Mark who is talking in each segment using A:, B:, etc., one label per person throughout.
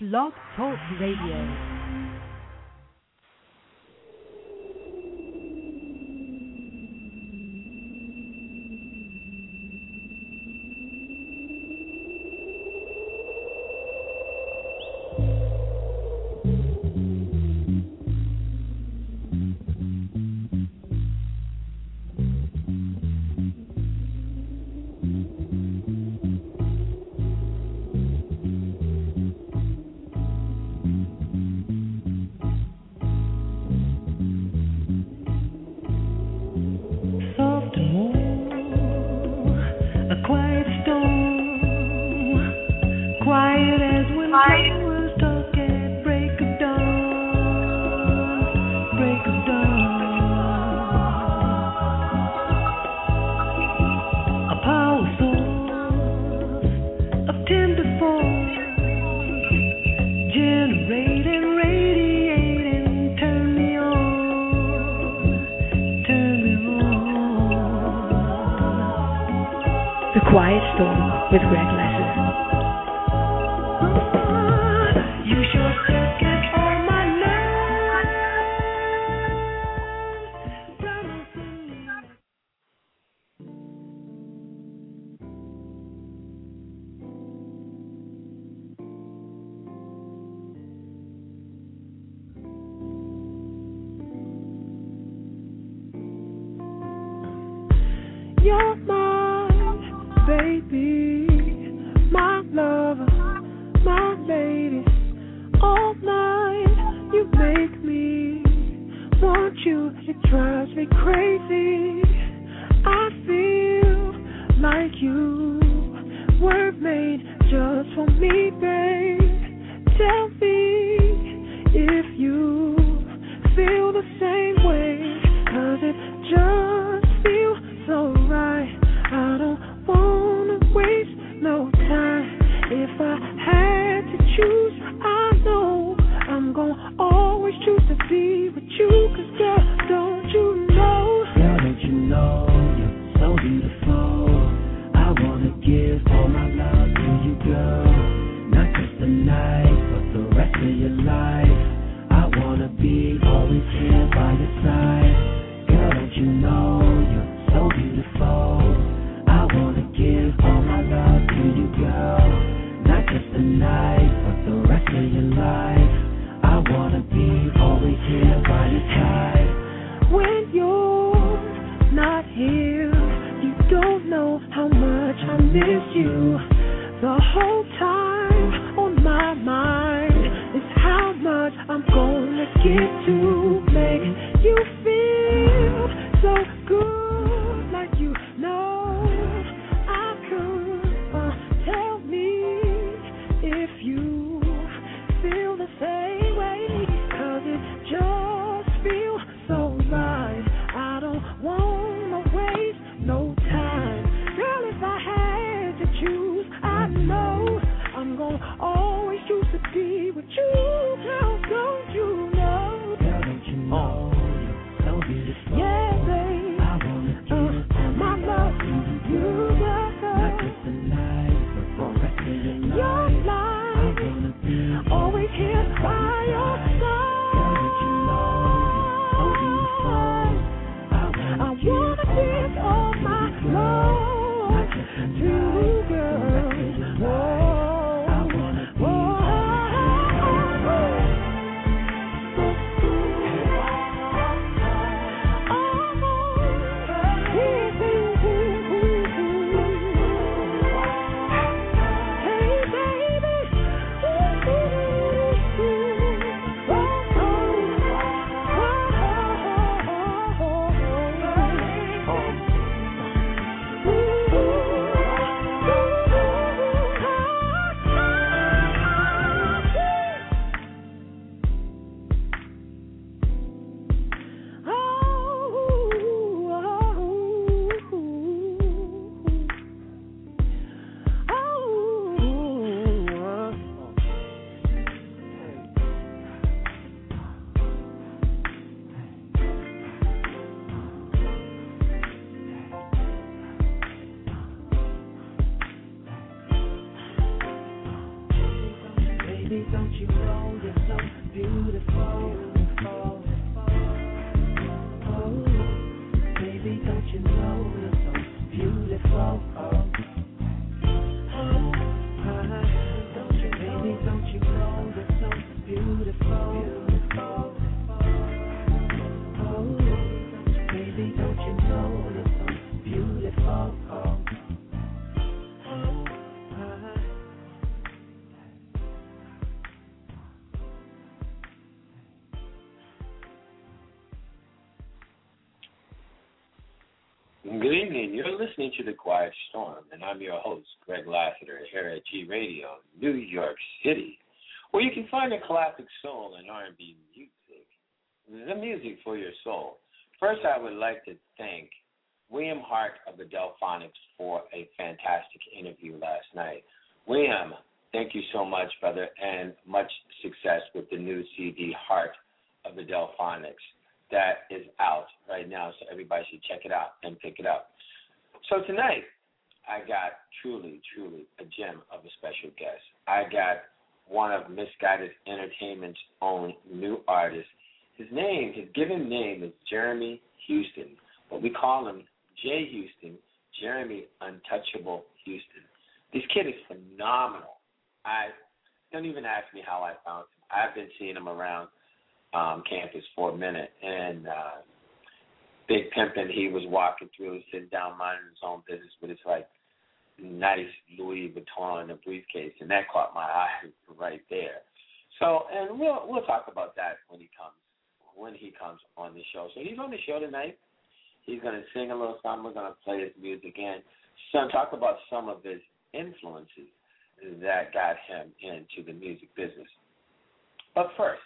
A: Blog Talk Radio.
B: Whole time
C: listening to The Quiet Storm, and I'm your host, Greg Lassiter, here at G Radio, New York City, where you can find the classic soul and R&B music, the music for your soul. First, I would like to thank William Hart of the Delfonics for a fantastic interview last night. William, thank you so much, brother, and much success with the new CD, Heart of the Delfonics. That is out right now, so everybody should check it out and pick it up. So tonight, I got truly, truly a gem of a special guest. I got one of Misguided Entertainment's own new artists. His name, his given name is Jeremy Houston, but we call him Jay Houston, Jeremy Untouchable Houston. This kid is phenomenal. I don't even ask me how I found him. I've been seeing him around um, campus for a minute, and uh, big pimping he was walking through, sitting down minding his own business with his like nice Louis Vuitton in a briefcase, and that caught my eye right there. So, and we'll we'll talk about that when he comes when he comes on the show. So he's on the show tonight. He's going to sing a little something. We're to play his music and so talk about some of his influences that got him into the music business. But first,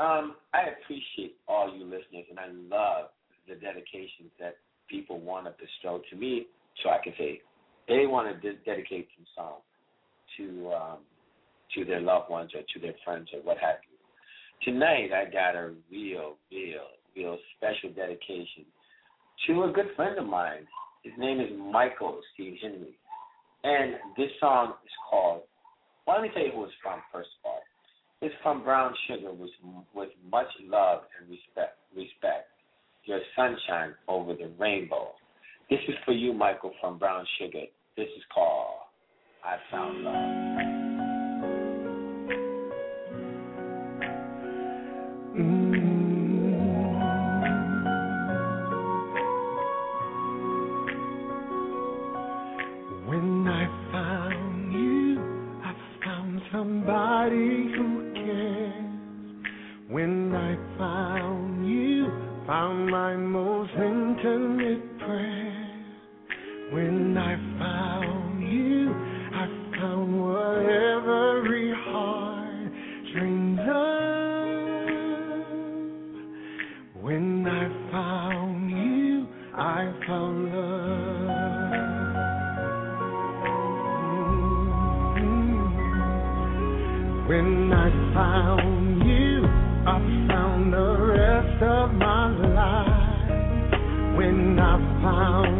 C: um, I appreciate all you listeners, and I love the dedications that people want to bestow to me, so I can say they want to de- dedicate some song to um, to their loved ones or to their friends or what have you. Tonight, I got a real, real, real special dedication to a good friend of mine. His name is Michael Steve Henry, and this song is called. Well, let me tell you who it's from first of all. It's from Brown Sugar with with much love and respect. Respect your sunshine over the rainbow. This is for you, Michael, from Brown Sugar. This is called I Found Love. Mm.
D: When I found you, I found somebody who When I found you, I found the rest of my life. When I found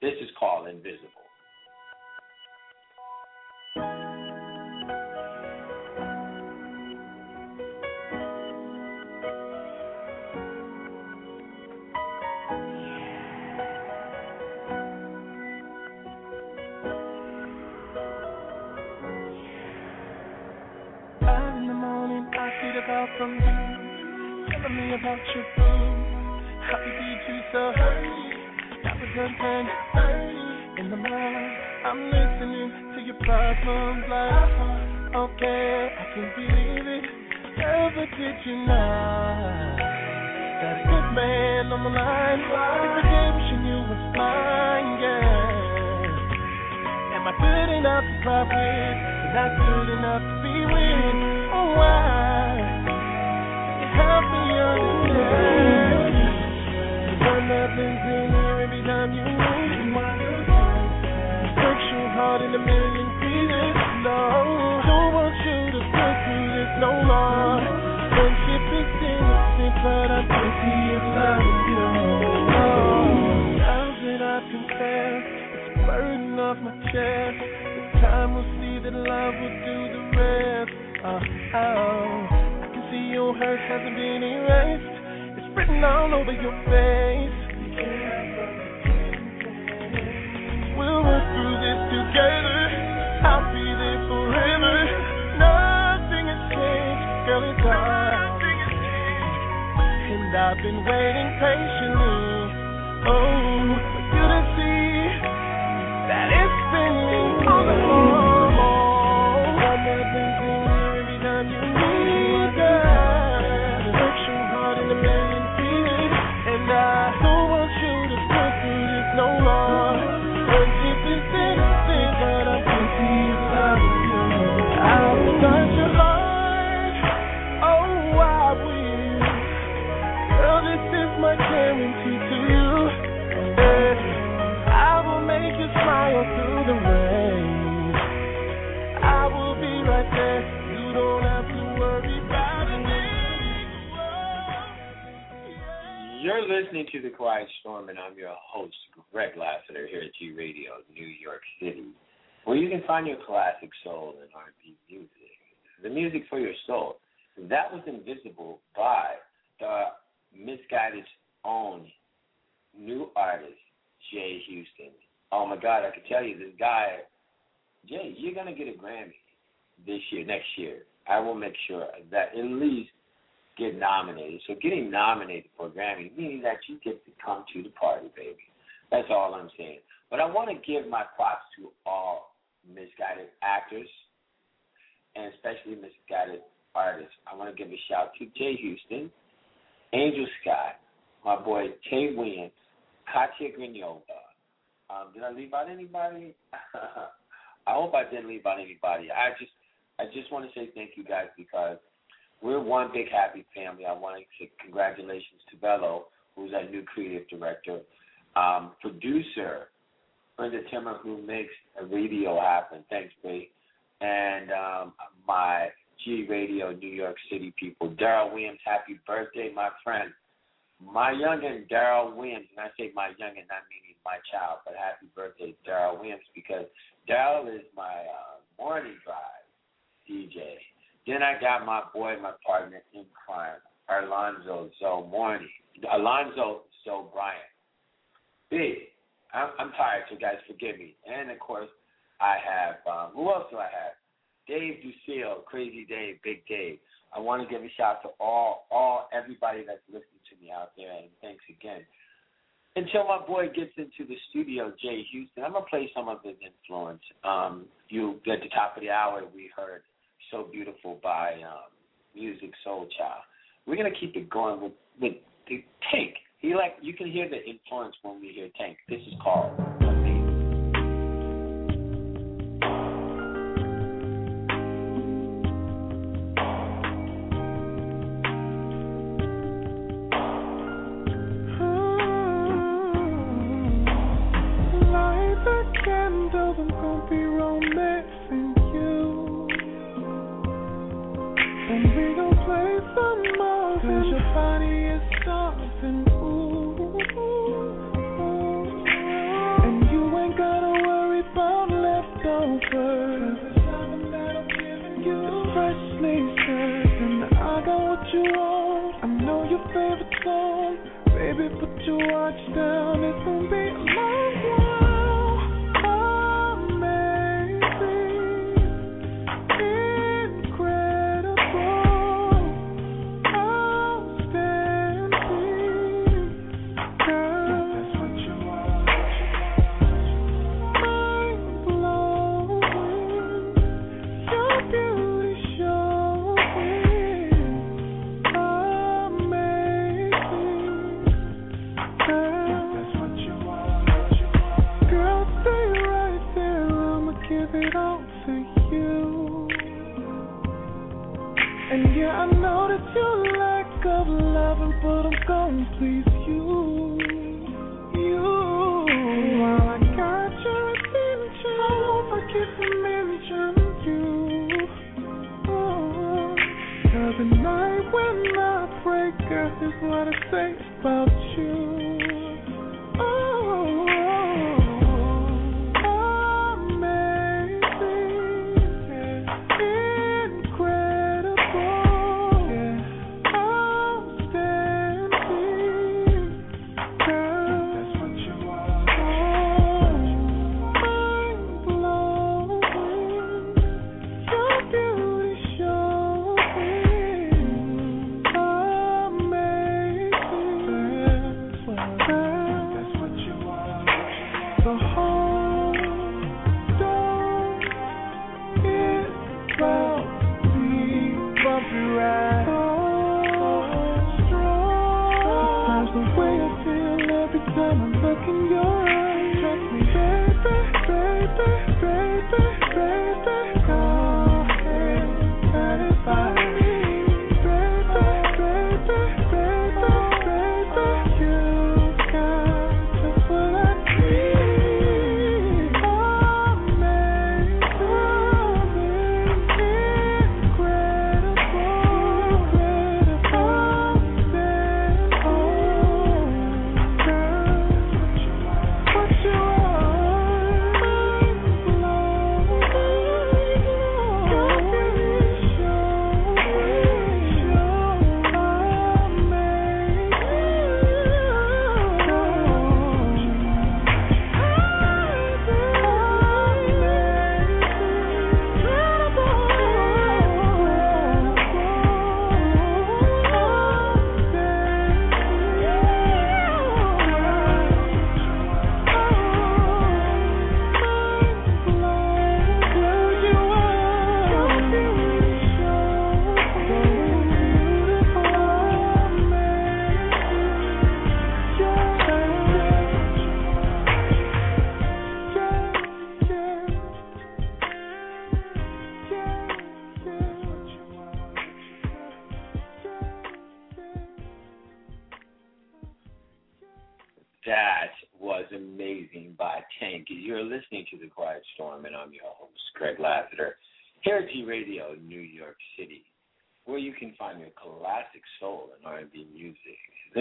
D: This
C: is called Invisible.
B: from you, telling me about your boo. How you did you so hurt? Was unkind. In the morning, I'm listening to your problems like, okay, I can believe it. Never did you know that a good man on the line is redemption you was mine, yeah. Am I good enough to cry with? Not good enough to be with? Oh, why? help me understand. My chest. The time will see that love will do the rest. Uh, oh your hurt hasn't been erased. It's written all over your face. We'll work through this together. I'll be there forever. Nothing has changed, girl, it's all. And I've been waiting patiently. Oh, all
C: listening to The Quiet Storm, and I'm your host, Greg Lassiter, here at G Radio, New York City, where you can find your classic soul and R&B music, the music for your soul. That was Invisible by the Misguided's own new artist, Jay Houston. Oh my God, I can tell you, this guy, Jay, you're gonna get a Grammy this year, next year. I will make sure that at least get nominated. So getting nominated for a Grammy meaning that you get to come to the party, baby. That's all I'm saying. But I want to give my props to all misguided actors and especially misguided artists. I want to give a shout to Jay Houston, Angel Scott, my boy Tay Williams, Katya Granova. Um, did I leave out anybody? I hope I didn't leave out anybody. I just I just want to say thank you guys because we're one big happy family. I want to say congratulations to Bello, who's our new creative director, um, producer, Brenda Timmer, who makes radio happen. Thanks, babe. And um, my
B: G Radio, New York City people. Daryl Williams, happy birthday, my friend. My youngin, Daryl Williams, and I say my youngin, not meaning my child, but happy birthday, Daryl Williams, because Daryl is my uh, morning drive DJ. Then I got my boy, my partner in crime, Alonzo Zoe Alonzo Zoe Bryant. Big. I'm, I'm tired, so guys, forgive me. And of course, I have um, who else do I have? Dave Ducille, Crazy Dave, Big Dave. I want to give a shout to all, all everybody that's listening to me out there, and thanks again. Until my boy gets into the studio, Jay Houston, I'm gonna play some of his influence. Um, you at the top of the hour, we heard "So Beautiful" by um, Musiq Soulchild. We're gonna keep it going with with Tank. He like you can hear the influence when we hear Tank. This is called.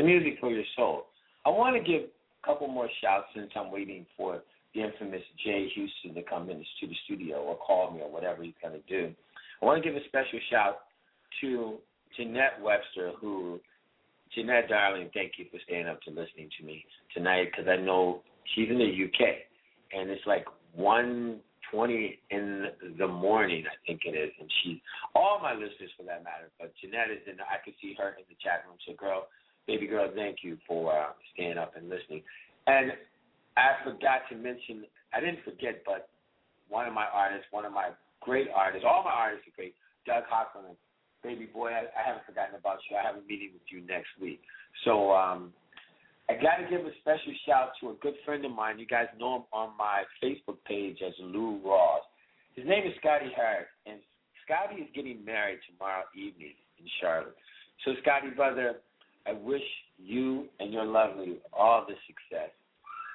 C: Music for your soul. I want to give a couple more shouts since I'm waiting for the infamous Jay Houston to come into the studio or call me or whatever he's going to do. I want to give a special shout to Jeanette Webster, who, Jeanette, darling, thank you for staying up to listening to me tonight because I know she's in the UK and it's like one twenty in the morning, I think it is, and she, all my listeners for that matter, but Jeanette is in. I could see her in the chat room. So, girl, baby girl, thank you for uh, staying up and listening. And I forgot to mention, I didn't forget, but one of my artists, one of my great artists, all my artists are great, Doug Hockland. Baby boy, I, I haven't forgotten about you. I have a meeting with you next week. So um, I got to give a special shout to a good friend of mine. You guys know him on my Facebook page as Lou Ross. His name is Scotty Harris, and Scotty is getting married tomorrow evening in Charlotte. So, Scotty, brother, I wish you and your lovely all the success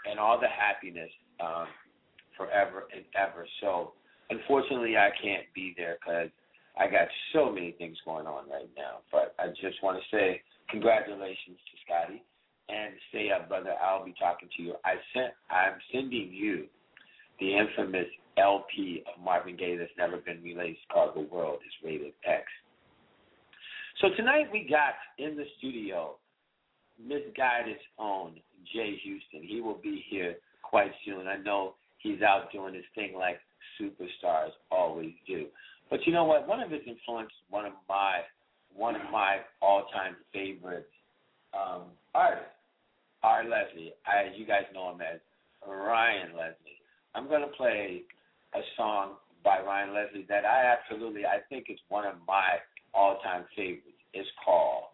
C: and all the happiness um, forever and ever. So, unfortunately, I can't be there because I got so many things going on right now. But I just want to say congratulations to Scotty and stay up, brother. I'll be talking to you. I sent. I'm sending you the infamous LP of Marvin Gaye that's never been released called "The World Is Rated X." So tonight we got in the studio Misguided's own Jay Houston. He will be here quite soon. I know he's out doing his thing like superstars always do. But you know what? One of his influences, one of my one of my all time favorites um, artists R. Leslie. I, you guys know him as Ryan Leslie. I'm to play a song by Ryan Leslie that I absolutely, I think is one of my all-time favorites. It's called,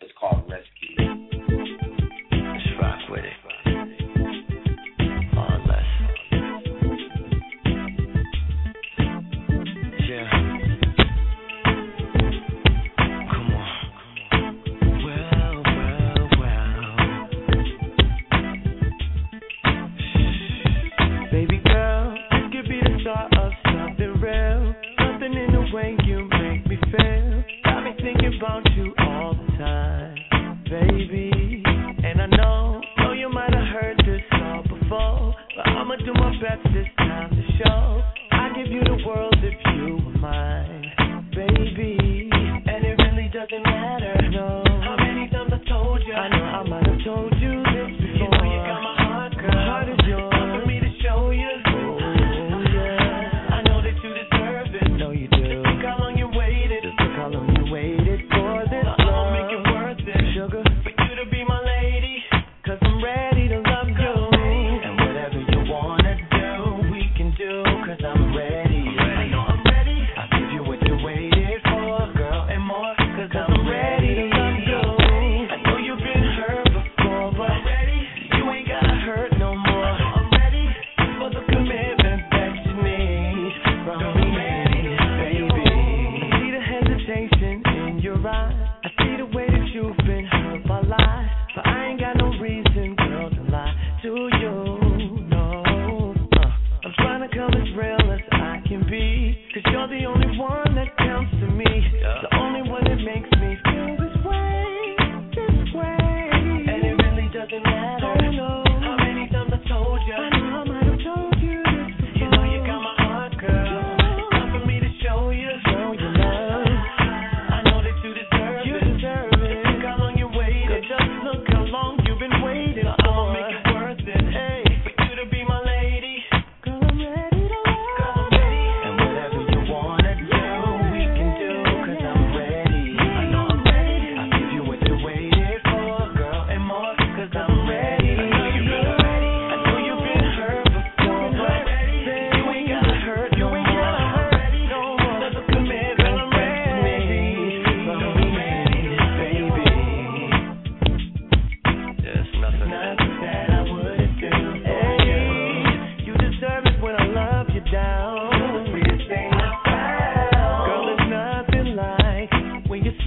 C: it's called Rescue.
E: Let's rock with it.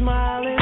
A: I'm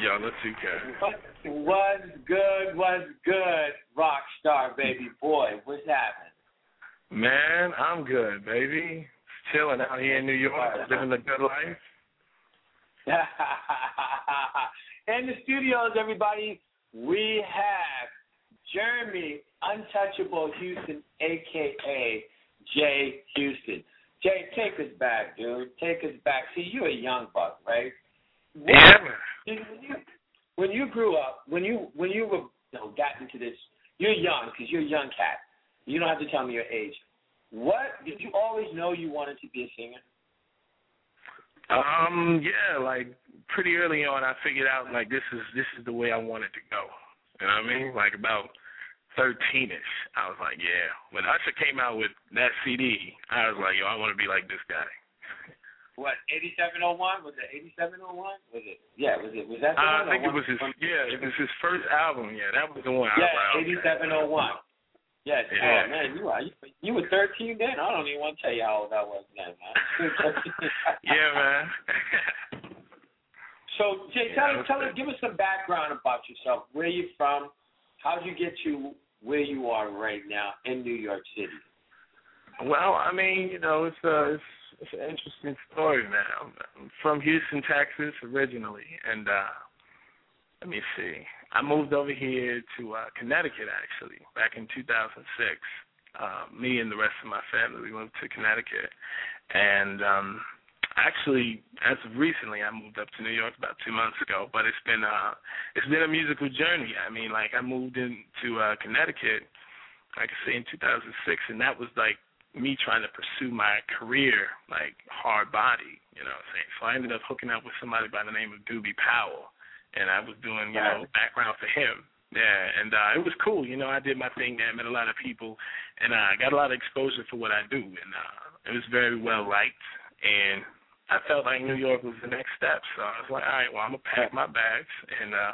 F: Y'all are too kind.
C: Was good, What's good, rock star baby boy. What's happening?
F: Man, I'm good, baby. Chilling out here in New York, living a good life.
C: in the studios, everybody, we have Jeremy Untouchable Houston, aka Jay Houston. Jay, take us back, dude. Take us back. See, you're a young buck, right? What-
F: Yeah.
C: When you when you grew up, when you when you were you know, got into this, you're young because you're a young cat. You don't have to tell me your age. What did you always know you wanted to be a singer?
F: Um, yeah, like pretty early on, I figured out like this is this is the way I wanted to go. You know what I mean? Like about thirteen-ish, I was like, yeah. When Usher came out with that CD, I was like, yo, I want to be like this guy.
C: What eighty seven oh one? Was it eighty seven oh one? Was it? Yeah, was it? Was that the
F: I
C: one? I
F: think it was his
C: one-
F: yeah, it was his first album. Yeah, that was the one.
C: Yeah, eighty seven oh one. Yes.
F: Oh, yeah.
C: Oh man, you are you, you were thirteen then? I don't even want to tell you how old I was then, man.
F: yeah, man.
C: So Jay,
F: Yeah,
C: tell
F: that
C: tell us, give us some background about yourself. Where you from? How'd you get to where you are right now in New York City?
F: Well, I mean, you know, it's a it's, it's an interesting story, man. I'm, from Houston, Texas, originally, and uh let me see. I moved over here to uh Connecticut actually back in 2006. Uh, me and the rest of my family we moved to Connecticut, and um actually as of recently I moved up to New York about two months ago. But it's been uh it's been a musical journey. I mean, like I moved into uh Connecticut, like I say in 2006, and that was like me trying to pursue my career like hard body, you know what I'm saying? So I ended up hooking up with somebody by the name of Doobie Powell and I was doing, you know, background for him. Yeah, and uh it was cool, you know, I did my thing there, met a lot of people and uh, I got a lot of exposure for what I do and uh it was very well liked and I felt like New York was the next step. So I was like, all right, well I'm gonna pack my bags and uh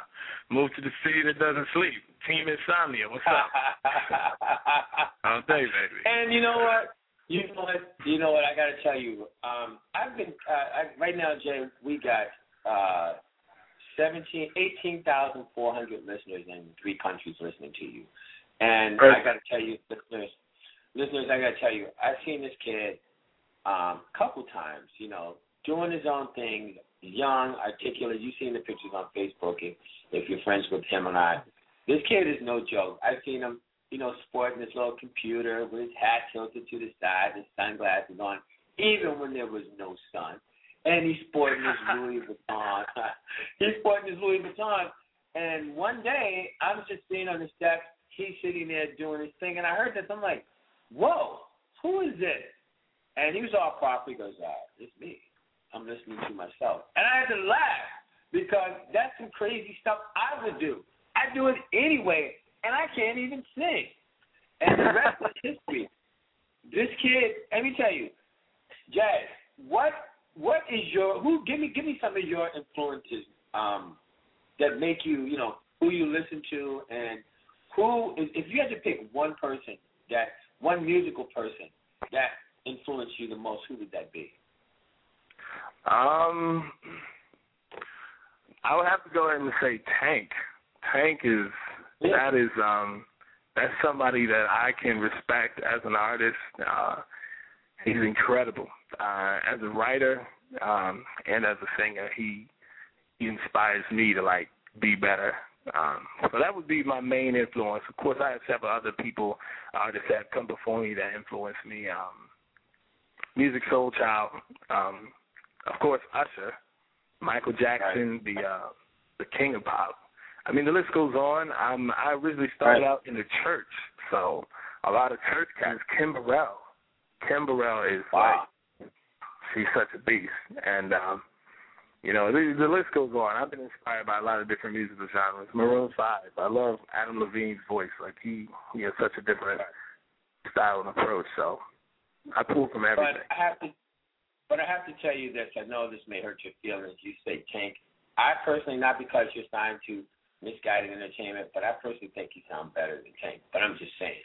F: move to the city that doesn't sleep. Team Insomnia, what's up? All day, baby.
C: And you know what? You know what? You know what? I got to tell you. Um, I've been uh, I, right now, Jay. We got uh, seventeen, eighteen thousand four hundred listeners in three countries listening to you. And I got to tell you, listeners, listeners, I got to tell you, I've seen this kid um, a couple times. You know, doing his own thing, young, articulate. You've seen the pictures on Facebook if, if you're friends with him or not. This kid is no joke. I've seen him, you know, sporting his little computer with his hat tilted to the side, his sunglasses on, even when there was no sun. And he's sporting his Louis Vuitton. he's sporting his Louis Vuitton. And one day, I was just sitting on the steps. He's sitting there doing his thing, and I heard this. I'm like, "Whoa, who is this?" And he was all proper. He goes, uh, "It's me. I'm listening to myself." And I had to laugh because that's some crazy stuff I would do. I do it anyway, and I can't even sing. And the rest is history. This kid, let me tell you, Jazz, what what is your who give me give me some of your influences um that make you, you know, who you listen to and who if if you had to pick one person that one musical person that influenced you the most, who would that be?
F: Um, I would have to go ahead and say Tank. Tank is
C: Yeah.
F: that is um that's somebody that I can respect as an artist. Uh, he's incredible uh, as a writer um, and as a singer. He he inspires me to like be better. Um, so that would be my main influence. Of course, I have several other people, artists that have come before me that influence me. Um, Musiq Soulchild, um, of course, Usher, Michael Jackson, the uh, the king of pop. I mean, the list goes on. Um, I originally started
C: Right.
F: out in the church, so a lot of church guys. Kim Burrell, Kim Burrell is
C: Wow.
F: like she's such a beast, and um, you know the, the list goes on. I've been inspired by a lot of different musical genres. Maroon Five. I love Adam Levine's voice. Like he he has such a different style and approach. So I pull from everything.
C: But I have to But I have to tell you this. I know this may hurt your feelings. You say Tank. I personally, not because you're signed to Misguided Entertainment, but I personally think you sound better than Tank. But I'm just saying.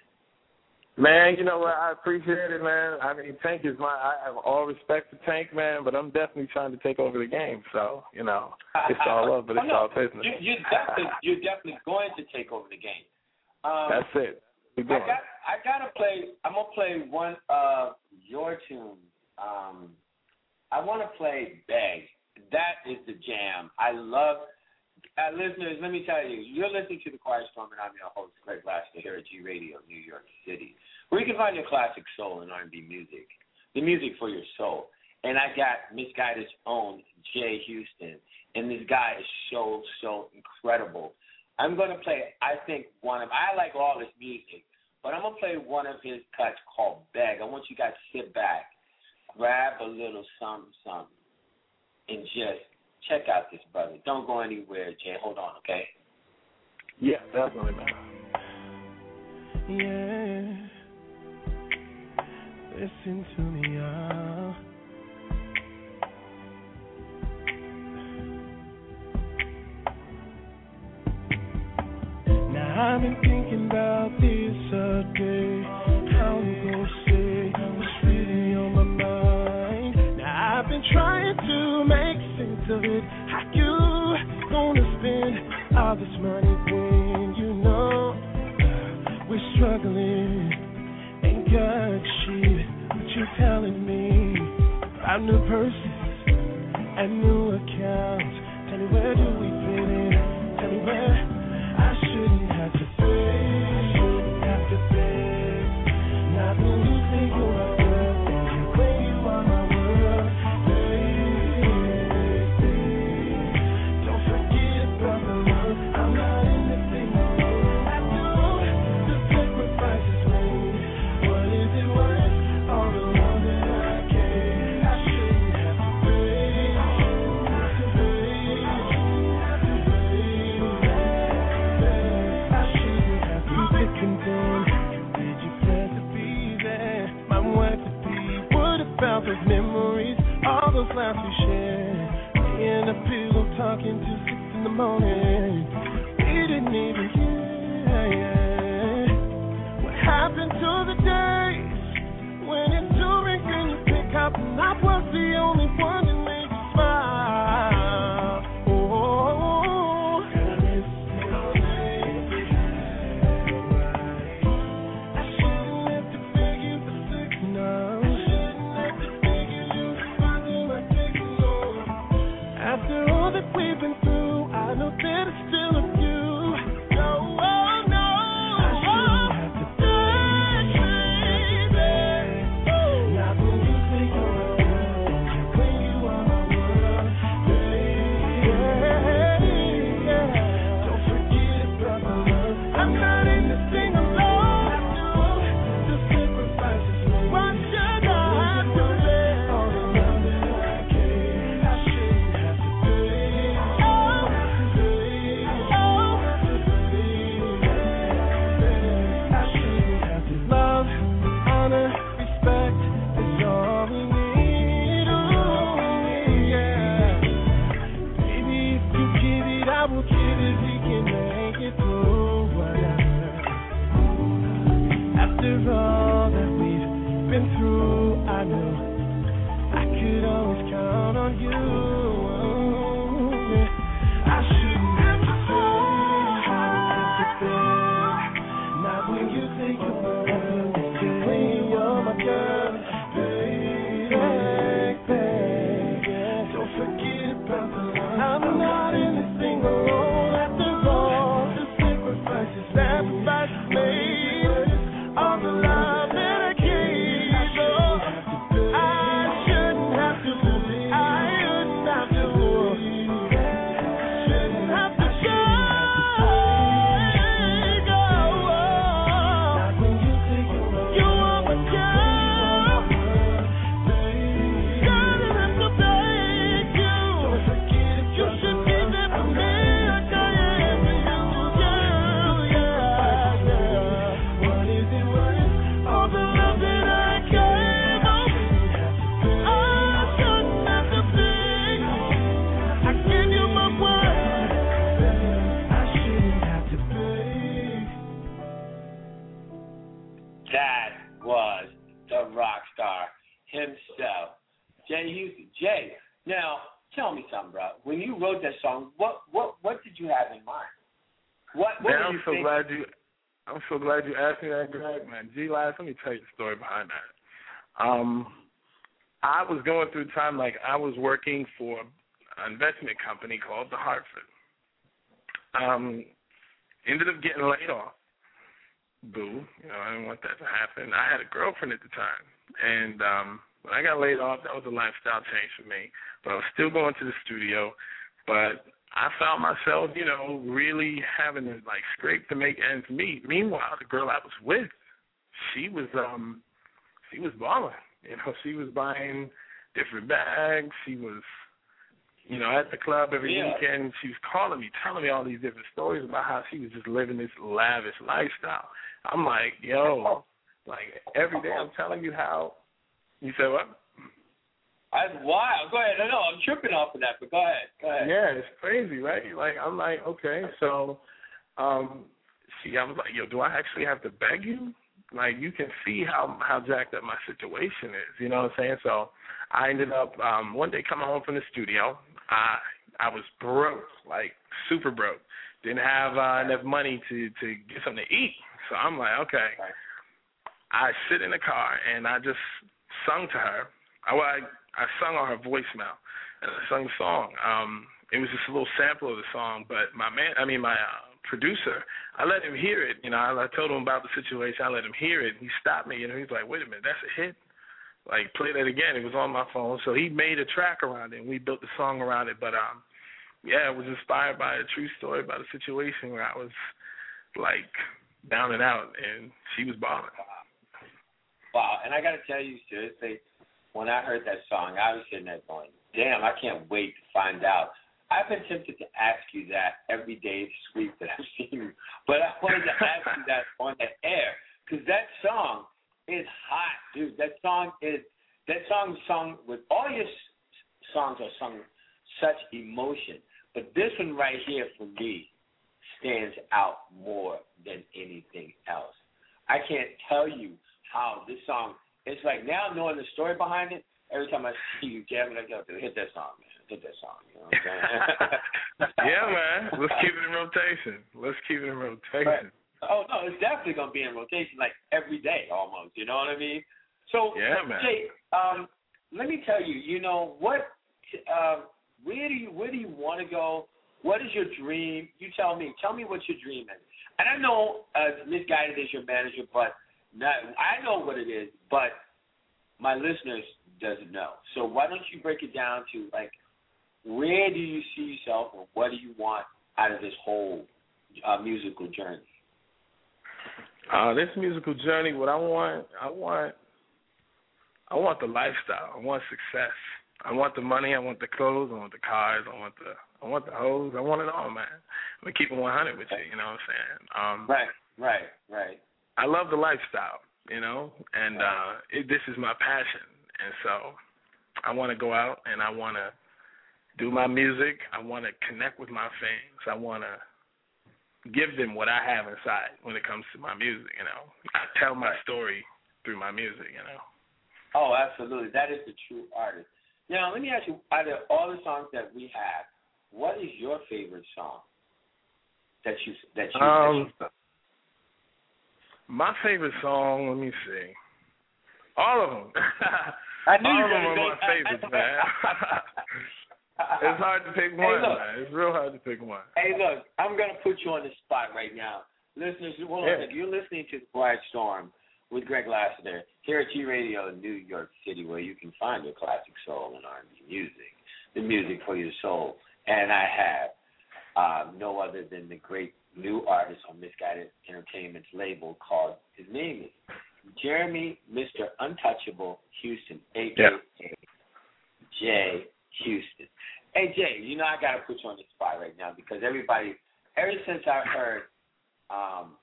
F: Man, you know what? I appreciate it, man. I mean, Tank is my. I have all respect for Tank, man, but I'm definitely trying to take over the game. So, you know, it's all love, but it's
C: oh, no.
F: all business.
C: You, you're definitely, you're definitely going to take over the game. Um,
F: That's it.
C: I got, I gotta play. I'm gonna play one of your tunes. Um, I want to play "Beg." That is the jam. I love. Uh, listeners, let me tell you, you're listening to the Quiet Storm, and I'm your host, Greg Lassiter, here at G Radio, New York City, where you can find your classic soul and R&B music, the music for your soul. And I got Misguided's own Jay Houston, and this guy is so so incredible. I'm going to play, I think, one of, I like all his music, but I'm going to play one of his cuts called Beg. I want you guys to sit back, grab a little something, something, and just check out this brother. Don't go anywhere, Jay. Hold on, okay?
F: Yeah, definitely, man.
B: Yeah. Listen to me, y'all. Now I've been thinking about this all of it. How you gonna spend all this money when you know we're struggling? Ain't got shit, but you're telling me I'm new purses and new accounts. Tell me where do we fit in? Tell me where Laughs we shared. In the pillow talking till six in the morning. was the rock star himself,
C: Jay Houston. Jay, now tell me something, bro. When you wrote that song, what what what did you have in mind? What, what
F: man, I'm so
C: thinking?
F: glad you. I'm so glad you asked me that, Greg. Man, G Live, let me tell you the story behind that. Um, I was going through time like I was working for an investment company called The Hartford. Um, ended up getting laid off Boo, you know, I didn't want that to happen. I had a girlfriend at the time, and um, when I got laid off, that was a lifestyle change for me. But I was still going to the studio, but I found myself, you know, really having to like scrape to make ends meet. Meanwhile, the girl I was with, she was um she was balling. You know, she was buying different bags. She was, you know, at the club every
C: Yeah.
F: weekend. She was calling me, telling me all these different stories about how she was just living this lavish lifestyle. I'm like, yo, like every day I'm telling you how. You said what?
C: That's wild. Go ahead. No, no, I'm tripping off of that, but go ahead. Go ahead.
F: Yeah, it's crazy, right? Like I'm like, okay, so um see I was like, yo, do I actually have to beg you? Like you can see how how jacked up my situation is, you know what I'm saying? So I ended up um one day coming home from the studio. I I was broke, like super broke. Didn't have uh, enough money to to get something to eat. So I'm like, okay. I sit in the car and I just sung to her. I, well, I I sung on her voicemail and I sung the song. Um, it was just a little sample of the song, but my man, I mean my uh, producer, I let him hear it. You know, I, I told him about the situation. I let him hear it. He stopped me. You know, he's like, "Wait a minute, that's a hit." Like, play that again. It was on my phone, so he made a track around it. and We built the song around it, but um, yeah, it was inspired by a true story about a situation where I was like down and out, and she was balling.
C: Wow. And I got to tell you, seriously, when I heard that song, I was sitting there going, damn, I can't wait to find out. I've been tempted to ask you that every day this week that I've seen you, but I wanted to ask you that on the air because that song is hot, dude. That song is that song sung with all your songs are sung with such emotion, but this one right here for me stands out more than anything else. I can't tell you how this song. It's like now knowing the story behind it. Every time I see you jamming, I go, hit that song, man. Hit that song. You know what I'm saying?
F: yeah, man. Let's keep it in rotation. Let's keep it in rotation.
C: Oh no, it's definitely gonna be in rotation like every day almost. You know what I mean? So
F: Yeah, man.
C: Jay, um, let me tell you, you know what? Uh, where do you where do you want to go? What is your dream? You tell me. Tell me what your dream is. And I know uh, misguided is your manager, but not, I know what it is, but my listeners doesn't know. So why don't you break it down to like where do you see yourself, or what do you want out of this whole uh, musical journey?
F: Uh, this musical journey, what I want, I want, I want the lifestyle. I want success. I want the money. I want the clothes. I want the cars. I want the, I want the hoes. I want it all, man. I'm gonna keep it 100 with you. You know what I'm saying? Um,
C: Right, right, right.
F: I love the lifestyle, you know, and uh, it, this is my passion, and so I want to go out and I want to do my music. I want to connect with my fans. I want to give them what I have inside when it comes to my music. You know, I tell my story through my music. You know.
C: Oh, absolutely. That is the true artist. Now, let me ask you: out of all the songs that we have, what is your favorite song that you that you?
F: Um,
C: that you
F: My favorite song. Let me see. All of them.
C: I knew
F: all of them are my favorites, man. it's hard to pick
C: Hey,
F: one,
C: look.
F: man. It's real hard to pick one.
C: Hey, look, I'm gonna put you on the spot right now, listeners. A
F: Yeah.
C: you're listening to the Quiet Storm with Greg Lassiter here at G Radio in New York City, where you can find your classic soul and R&B music, the music for your soul. And I have uh, no other than the great new artist on Misguided Entertainment's label called. His name is Jeremy Mr. Untouchable Houston, aka Jay Houston. Hey Jay, you know I gotta put you on the spot right now because everybody, ever since I heard, um,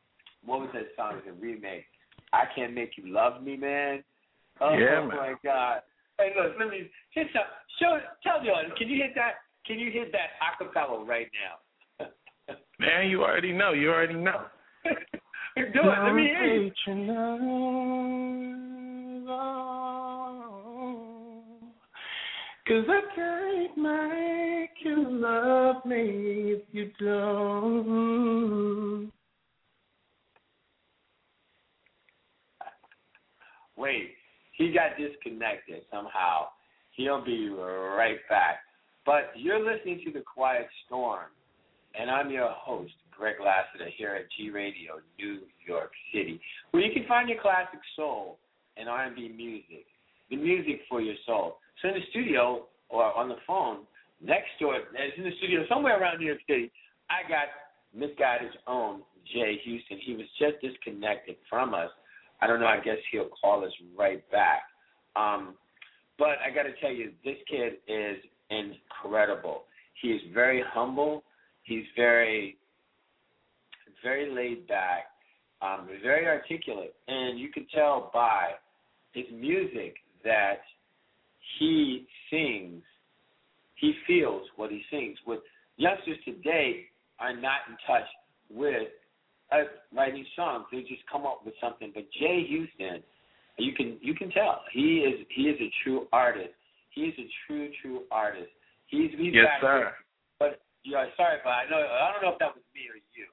C: what was that song? It was a remake. I can't make you love me, man. Oh
F: Yeah, man.
C: my God. Hey, look, let me hit some. Show, tell the audience. Can you hit that? Can you hit that acapella right now?
F: Man, you already know. You already know.
C: You do it. Let me hear you.
F: Cause I can't make you love me if you don't.
C: Wait, he got disconnected somehow. He'll be right back. But you're listening to The Quiet Storm, and I'm your host, Greg Lassiter, here at G Radio, New York City, where you can find your classic soul and R&B music, the music for your soul. So in the studio or on the phone, next door, in the studio somewhere around New York City, I got Misguided's own Jay Houston. He was just disconnected from us. I don't know. I guess he'll call us right back. Um, but I got to tell you, this kid is incredible. He is very humble. He's very, very laid back, um, very articulate, and you can tell by his music that he sings, he feels what he sings. With youngsters today are not in touch with uh, writing songs; they just come up with something. But Jay Houston, you can you can tell he is he is a true artist. He's a true true artist. He's he's
F: yes, sir.
C: But yeah, sorry, but I know I don't know if that was me or you.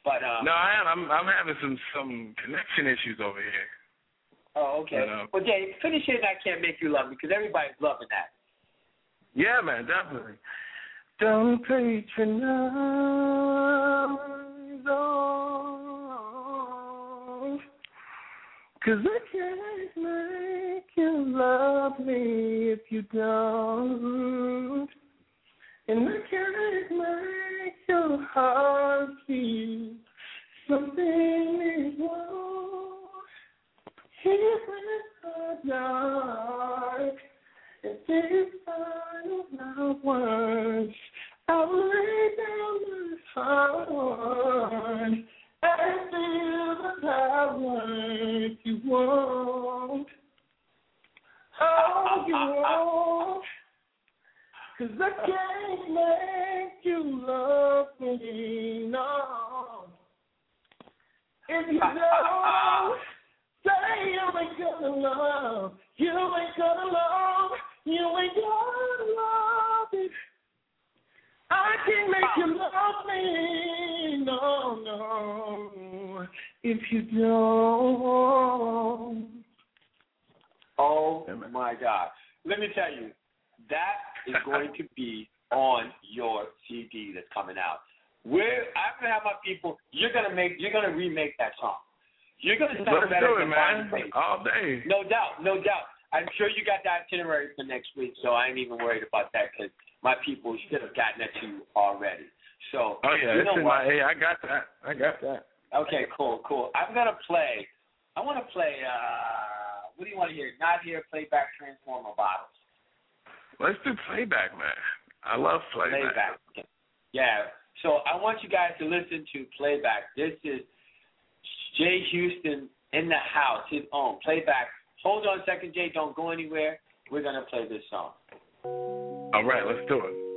C: But um,
F: no, I am. I'm I'm having some some connection issues over here.
C: Oh, okay.
F: But, um,
C: well, Jay, finish it. I can't make you love me because everybody's loving that.
F: Yeah, man, definitely. Don't patronize on, cause I can't make you love me if you don't. And I can't make your heart feel something is wrong. Here in the dark, and this final love words, I will lay down my heart and feel the power if you want. Oh, you want. Cause I can't make you love me, no. If you don't, say you ain't gonna love, you ain't gonna love, you ain't gonna love it. I can't make you love me, no, no, if you don't.
C: Oh my God! Let me tell you, that is going to be on your CD that's coming out. We're I'm gonna have my people. You're gonna make. You're gonna remake that song. You're gonna sound
F: Let's
C: better
F: do it, man. All day.
C: No doubt, no doubt. I'm sure you got the itinerary for next week, so I ain't even worried about that because my people should have gotten that to you already. So,
F: Oh yeah,
C: you know
F: in
C: what?
F: my. Hey, I got that. I got that.
C: Okay, cool, cool. I'm gonna play. I want to play. uh What do you want to hear? Not here. Playback Transformer bottles.
F: Let's do playback, man. I love playback.
C: Playback. Yeah. So I want you guys to listen to playback. This is Jay Houston in the house, his own playback. Hold on a second, Jay. Don't go anywhere. We're gonna play this song.
F: All right, let's
B: do it.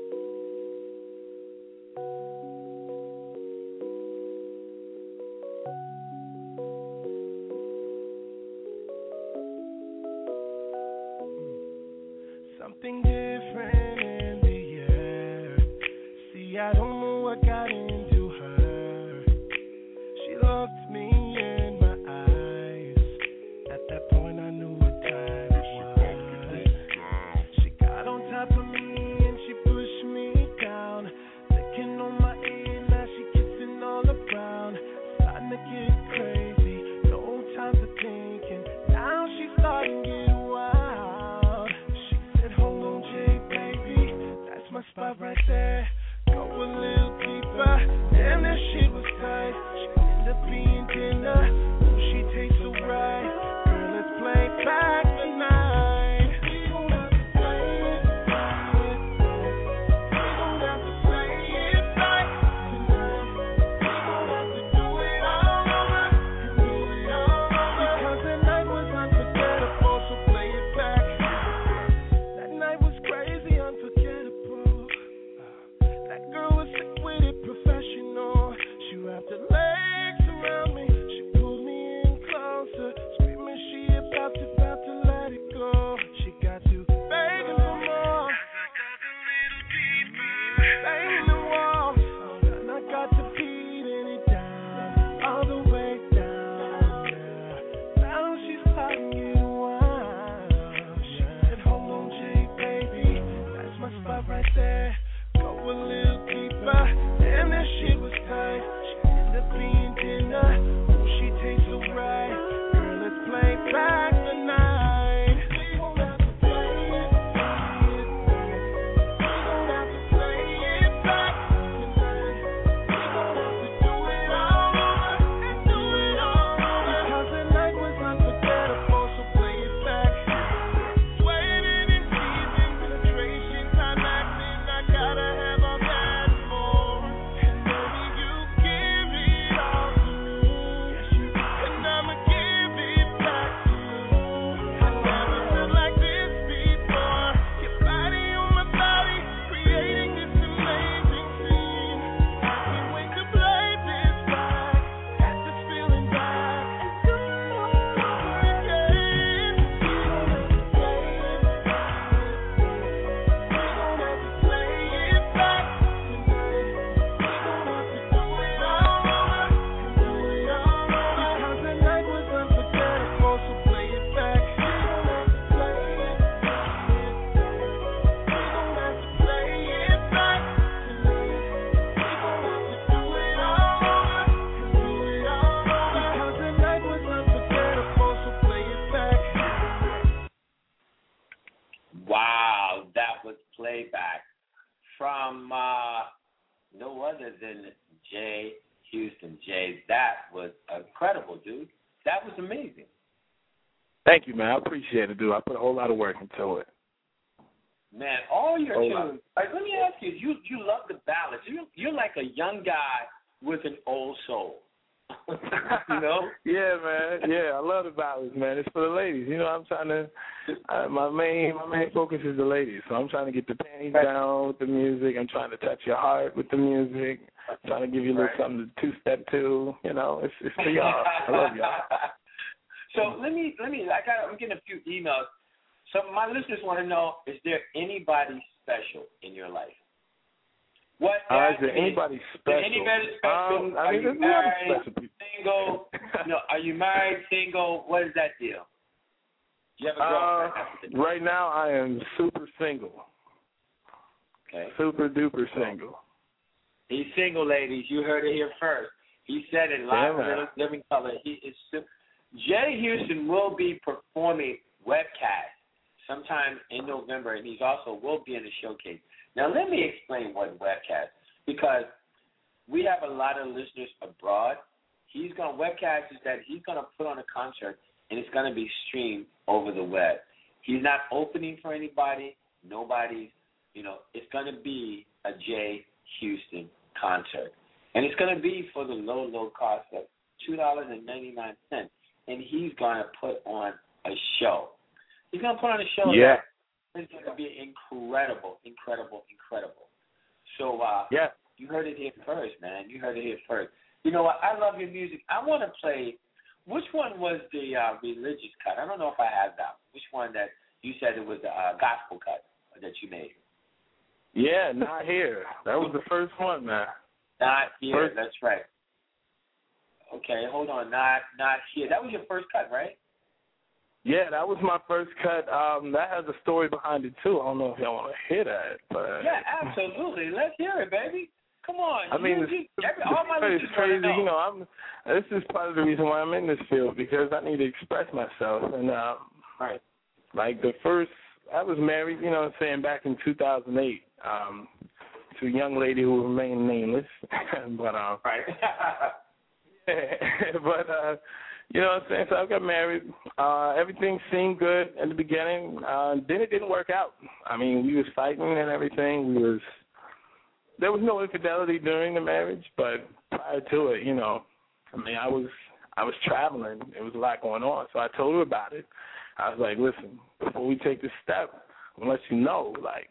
F: Thank you, man. I appreciate it, dude. I put a whole lot of work into it.
C: Man, all your tunes. Like, let me ask you, you you love the ballads. You you're like a young guy with an old soul. you know?
F: yeah, man. Yeah, I love the ballads, man. It's for the ladies. You know, I'm trying to. Uh, my main my main focus is the ladies, so I'm trying to get the panties down with the music. I'm trying to touch your heart with the music. I'm trying to give you a little
C: Right.
F: something to two step to. You know, it's it's for y'all. I love y'all.
C: So let me let me. I got. I'm getting a few emails. So my listeners want to know: Is there anybody special in your life? What?
F: Uh, is there anybody special?
C: there anybody special?
F: Um,
C: are
F: I mean,
C: you
F: there's a lot of
C: married? Single? no. Are you married? Single? What is that deal? You have a
F: Uh, right now, I am super single,
C: okay.
F: super duper single.
C: He's single, ladies. You heard it here first. He said it live in living color. He is. si- Jay Houston will be performing webcast sometime in November, and he's also will be in the showcase. Now, let me explain what webcast because we have a lot of listeners abroad. He's going to webcast is that he's going to put on a concert, and it's going to be streamed over the web. He's not opening for anybody. Nobody's. You know, it's going to be a Jay Houston concert. And it's going to be for the low, low cost of $2.99. And he's going to put on a show. He's going to put on a show
F: Yeah,
C: is going to be incredible, incredible, incredible. So uh,
F: yeah.
C: you heard it here first, man. You heard it here first. You know what? I love your music. I want to play. Which one was the uh, religious cut? I don't know if I have that. Which one that you said it was the uh, gospel cut that you made?
F: Yeah, not here. That was the first one, man.
C: Not here.
F: First-
C: That's right. Okay, hold on. Not not here. That was your first cut, right?
F: Yeah, that was my first cut. Um, that has a story behind it too. I don't know if y'all want to hear that, but
C: Yeah, absolutely. Let's hear it, baby. Come on.
F: I mean,
C: you, every, all my
F: it's crazy.
C: know.
F: You know, I'm. This is part of the reason why I'm in this field because I need to express myself. And um,
C: Right.
F: like the first, I was married. You know, what I'm saying back in 2008 um, to a young lady who remained nameless, but um,
C: Right.
F: but uh you know what I'm saying? So I got married. Uh everything seemed good in the beginning. Uh then it didn't work out. I mean, we was fighting and everything. We was there was no infidelity during the marriage, but prior to it, you know, I mean I was I was traveling. There was a lot going on. So I told her about it. I was like, Listen, before we take this step, I'll let you know, like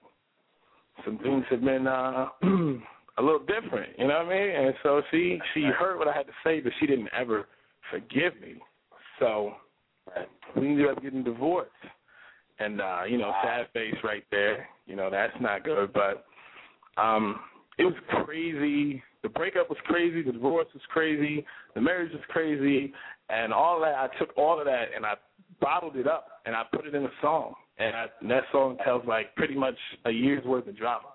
F: some things have been uh a little different, you know what I mean? And so she she heard what I had to say, but she didn't ever forgive me. So we ended up getting divorced. And uh, you know, sad face right there. You know, that's not good. But um it was crazy. The breakup was crazy, the divorce was crazy, the marriage was crazy, and all that I took all of that and I bottled it up and I put it in a song. And, I, and that song tells like pretty much a year's worth of drama.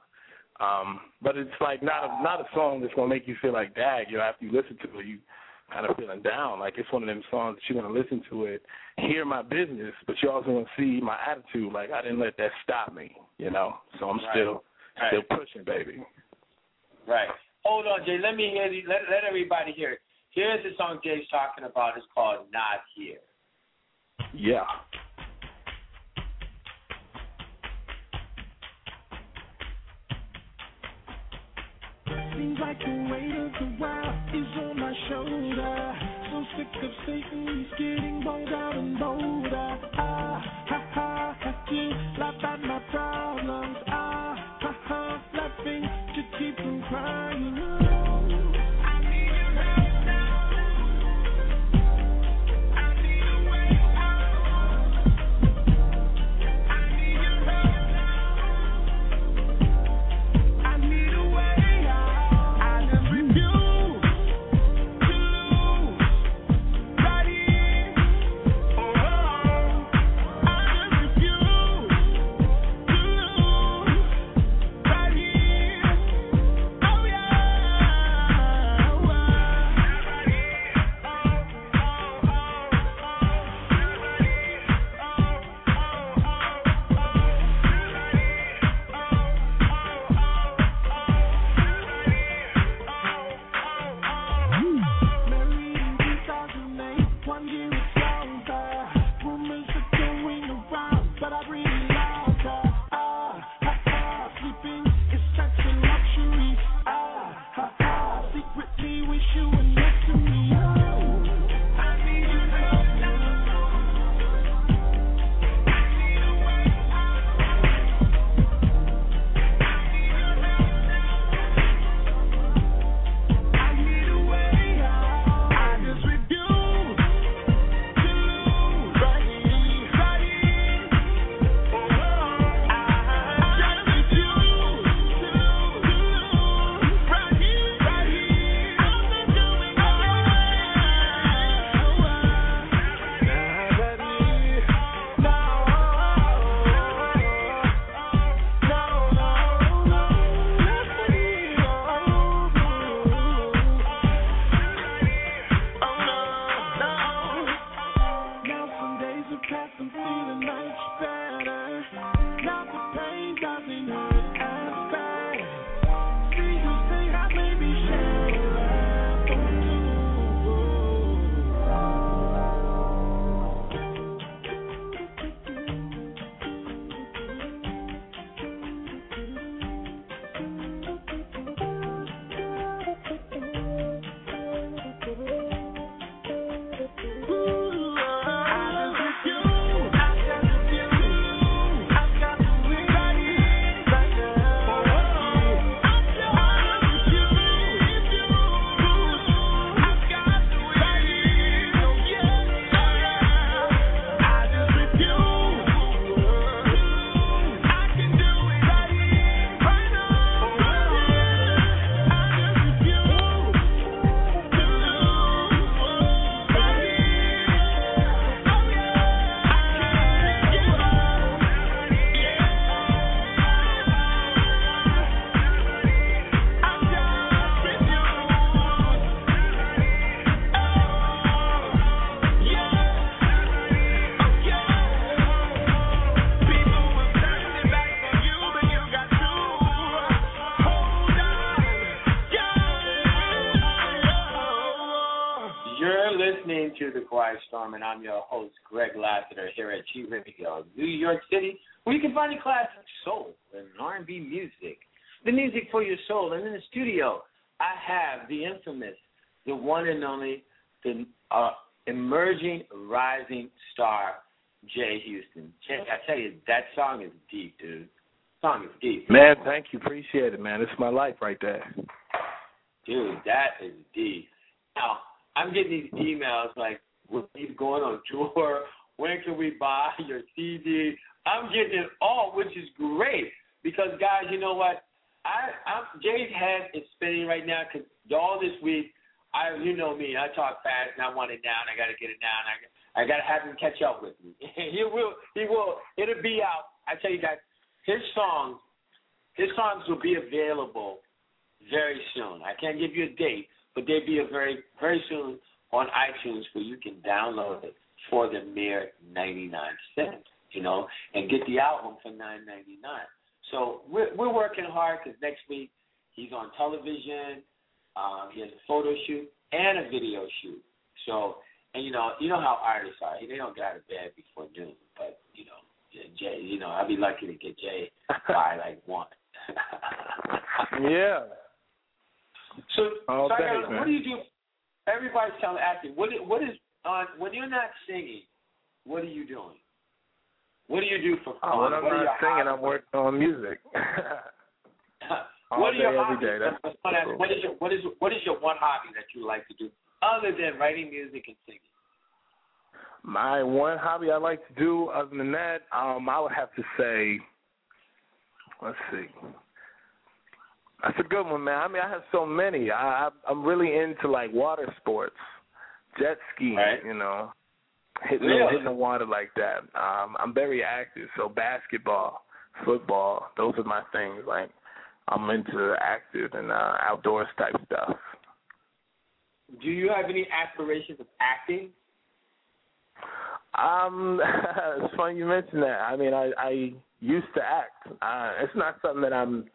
F: Um, but it's like not a not a song that's gonna make you feel like dag, you know, after you listen to it you kind of feeling down. Like it's one of them songs that you're gonna listen to it, hear my business, but you're also gonna see my attitude. Like I didn't let that stop me, you know. So I'm
C: Right.
F: still
C: Right.
F: still pushing, baby.
C: Right. Hold on, Jay. Let me hear the, let let everybody hear it. Here's the song Jay's talking about. It's called Not Here.
F: Yeah.
B: Seems like the weight of the world is on my shoulder. So sick of Satan, he's getting bold out and bolder. Ah, ha, ha, have to laugh at my problems. Ah, ha, ha, laughing to keep from crying.
C: And I'm your host, Greg Lassiter, here at G Radio, New York City, where you can find your classic soul and R&B music, the music for your soul. And in the studio, I have the infamous, the one and only, the uh, emerging rising star, Jay Houston. Jay, I tell you, that song is deep, dude. Song is deep.
F: Man, thank you. Appreciate it, man. It's my life right there.
C: Dude, that is deep. Now, I'm getting these emails like, when he's going on tour, when can we buy your CD? I'm getting it all, which is great because, guys, you know what? I, I'm Jay's head is spinning right now because all this week, I, you know me, I talk fast and I want it down. I got to get it down. I, I got to have him catch up with me. he will, he will. It'll be out. I tell you guys, his songs, his songs will be available very soon. I can't give you a date, but they'll be a very, very soon on iTunes where you can download it for the mere 99 cents, you know, and get the album for 9.99. So we're we're working hard because next week he's on television. Um, he has a photo shoot and a video shoot. So and you know you know how artists are. They don't get out of bed before noon, but you know Jay, you know I'd be lucky to get Jay by like one.
F: yeah.
C: So,
F: All
C: so
F: day,
C: I gotta, what do you do? Everybody's telling acting. What is, what is on when you're not singing? What are you doing? What do you do for fun?
F: Oh, when I'm
C: what
F: not singing,
C: hobbies?
F: I'm working on music.
C: what are your
F: every
C: hobbies?
F: day. That's
C: what
F: cool.
C: what is your what is what is your one hobby that you like to do other than writing music and singing?
F: My one hobby I like to do, other than that, um, I would have to say, let's see. That's a good one, man. I mean, I have so many. I, I I'm really into like water sports, jet skiing.
C: Right.
F: You know, hitting the, hitting the water like that. Um, I'm very active. So basketball, football, those are my things. Like I'm into active and uh, outdoors type stuff.
C: Do you have any aspirations of acting?
F: Um, it's funny you mentioned that. I mean, I I used to act. Uh, it's not something that I'm,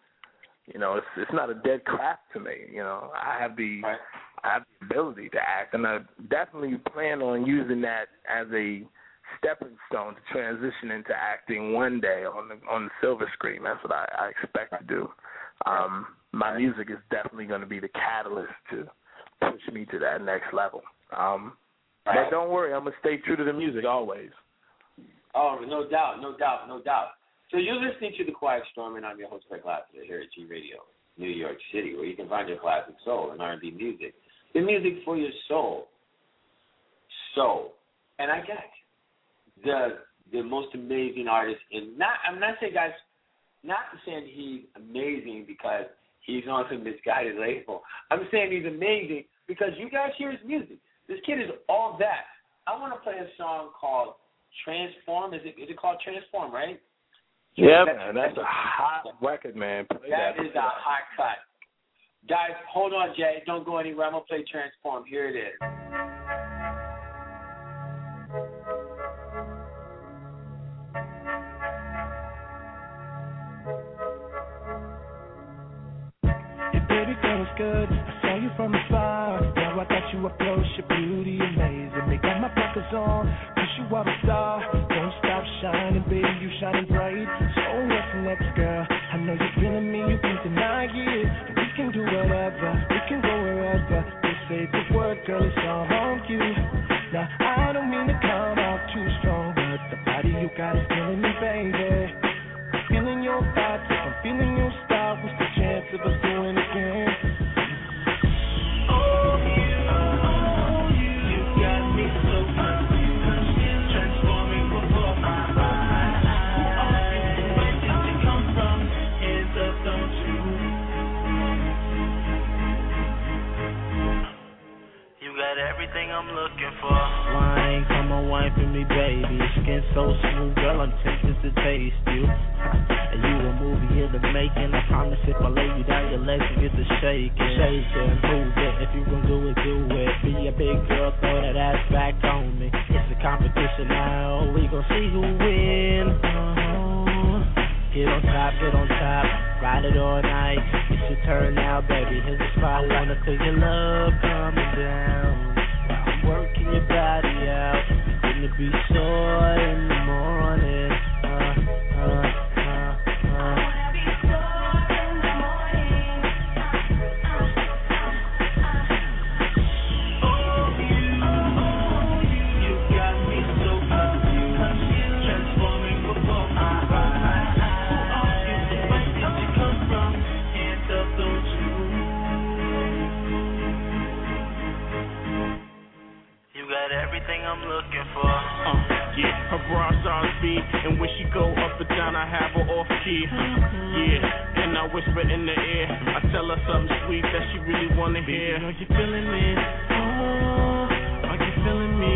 F: you know, it's it's not a dead craft to me. You know, I have the
C: Right.
F: I have the ability to act, and I definitely plan on using that as a stepping stone to transition into acting one day on the on the silver screen. That's what I, I expect to do. Um, my music is definitely going to be the catalyst to push me to that next level. Um,
C: Right.
F: but don't worry, I'm gonna stay true to the music always.
C: Oh, no doubt, no doubt, no doubt. So you're listening to The Quiet Storm, and I'm your host, Greg Lassiter, here at G Radio, New York City, where you can find your classic soul and R&B music, the music for your soul. So, and I got the the most amazing artist in not. I'm not saying guys, not saying he's amazing because he's on some misguided label. I'm saying he's amazing because you guys hear his music. This kid is all that. I want to play a song called Transform. Is it is it called Transform, right?
F: Yeah,
C: That-
F: man, that's a hot record, man. Play
C: That
F: that.
C: is a hot cut. Guys, hold on, Jay. Don't go anywhere. I'm gonna play Transform. Here it is.
B: Your baby girl is good. I saw you from afar. Now I got you up close. Your beauty amazing. They got my pockets on. Cause you are a star. Don't stop shining, baby. You shining bright. Baby. Feeling your thoughts, I'm feeling your style. What's the chance of us doing it again?
G: Everything I'm.
B: On, wine for me, baby. Skin so smooth, girl, I'm tempted to taste you. And you a movie in the making. I promise if I lay you down, your legs will get to shaking. Shake it, move it. If you gon' do it, do it. Be a big girl, throw that ass back on me. It's a competition now. We gon' see who win. Uh-huh. Get on top, get on top, ride it all night. It's your turn now, baby. Here's the spot. I wanna feel your love coming down.
E: I'm working your body out. Gonna be sore in the morning.
G: Everything I'm looking for.
H: Uh, yeah, her bras on speed, and when she go up and down, I have her off key. Yeah, and I whisper in the ear, I tell her something sweet that she really wanna hear. Are you feeling me? Oh, are you feeling me?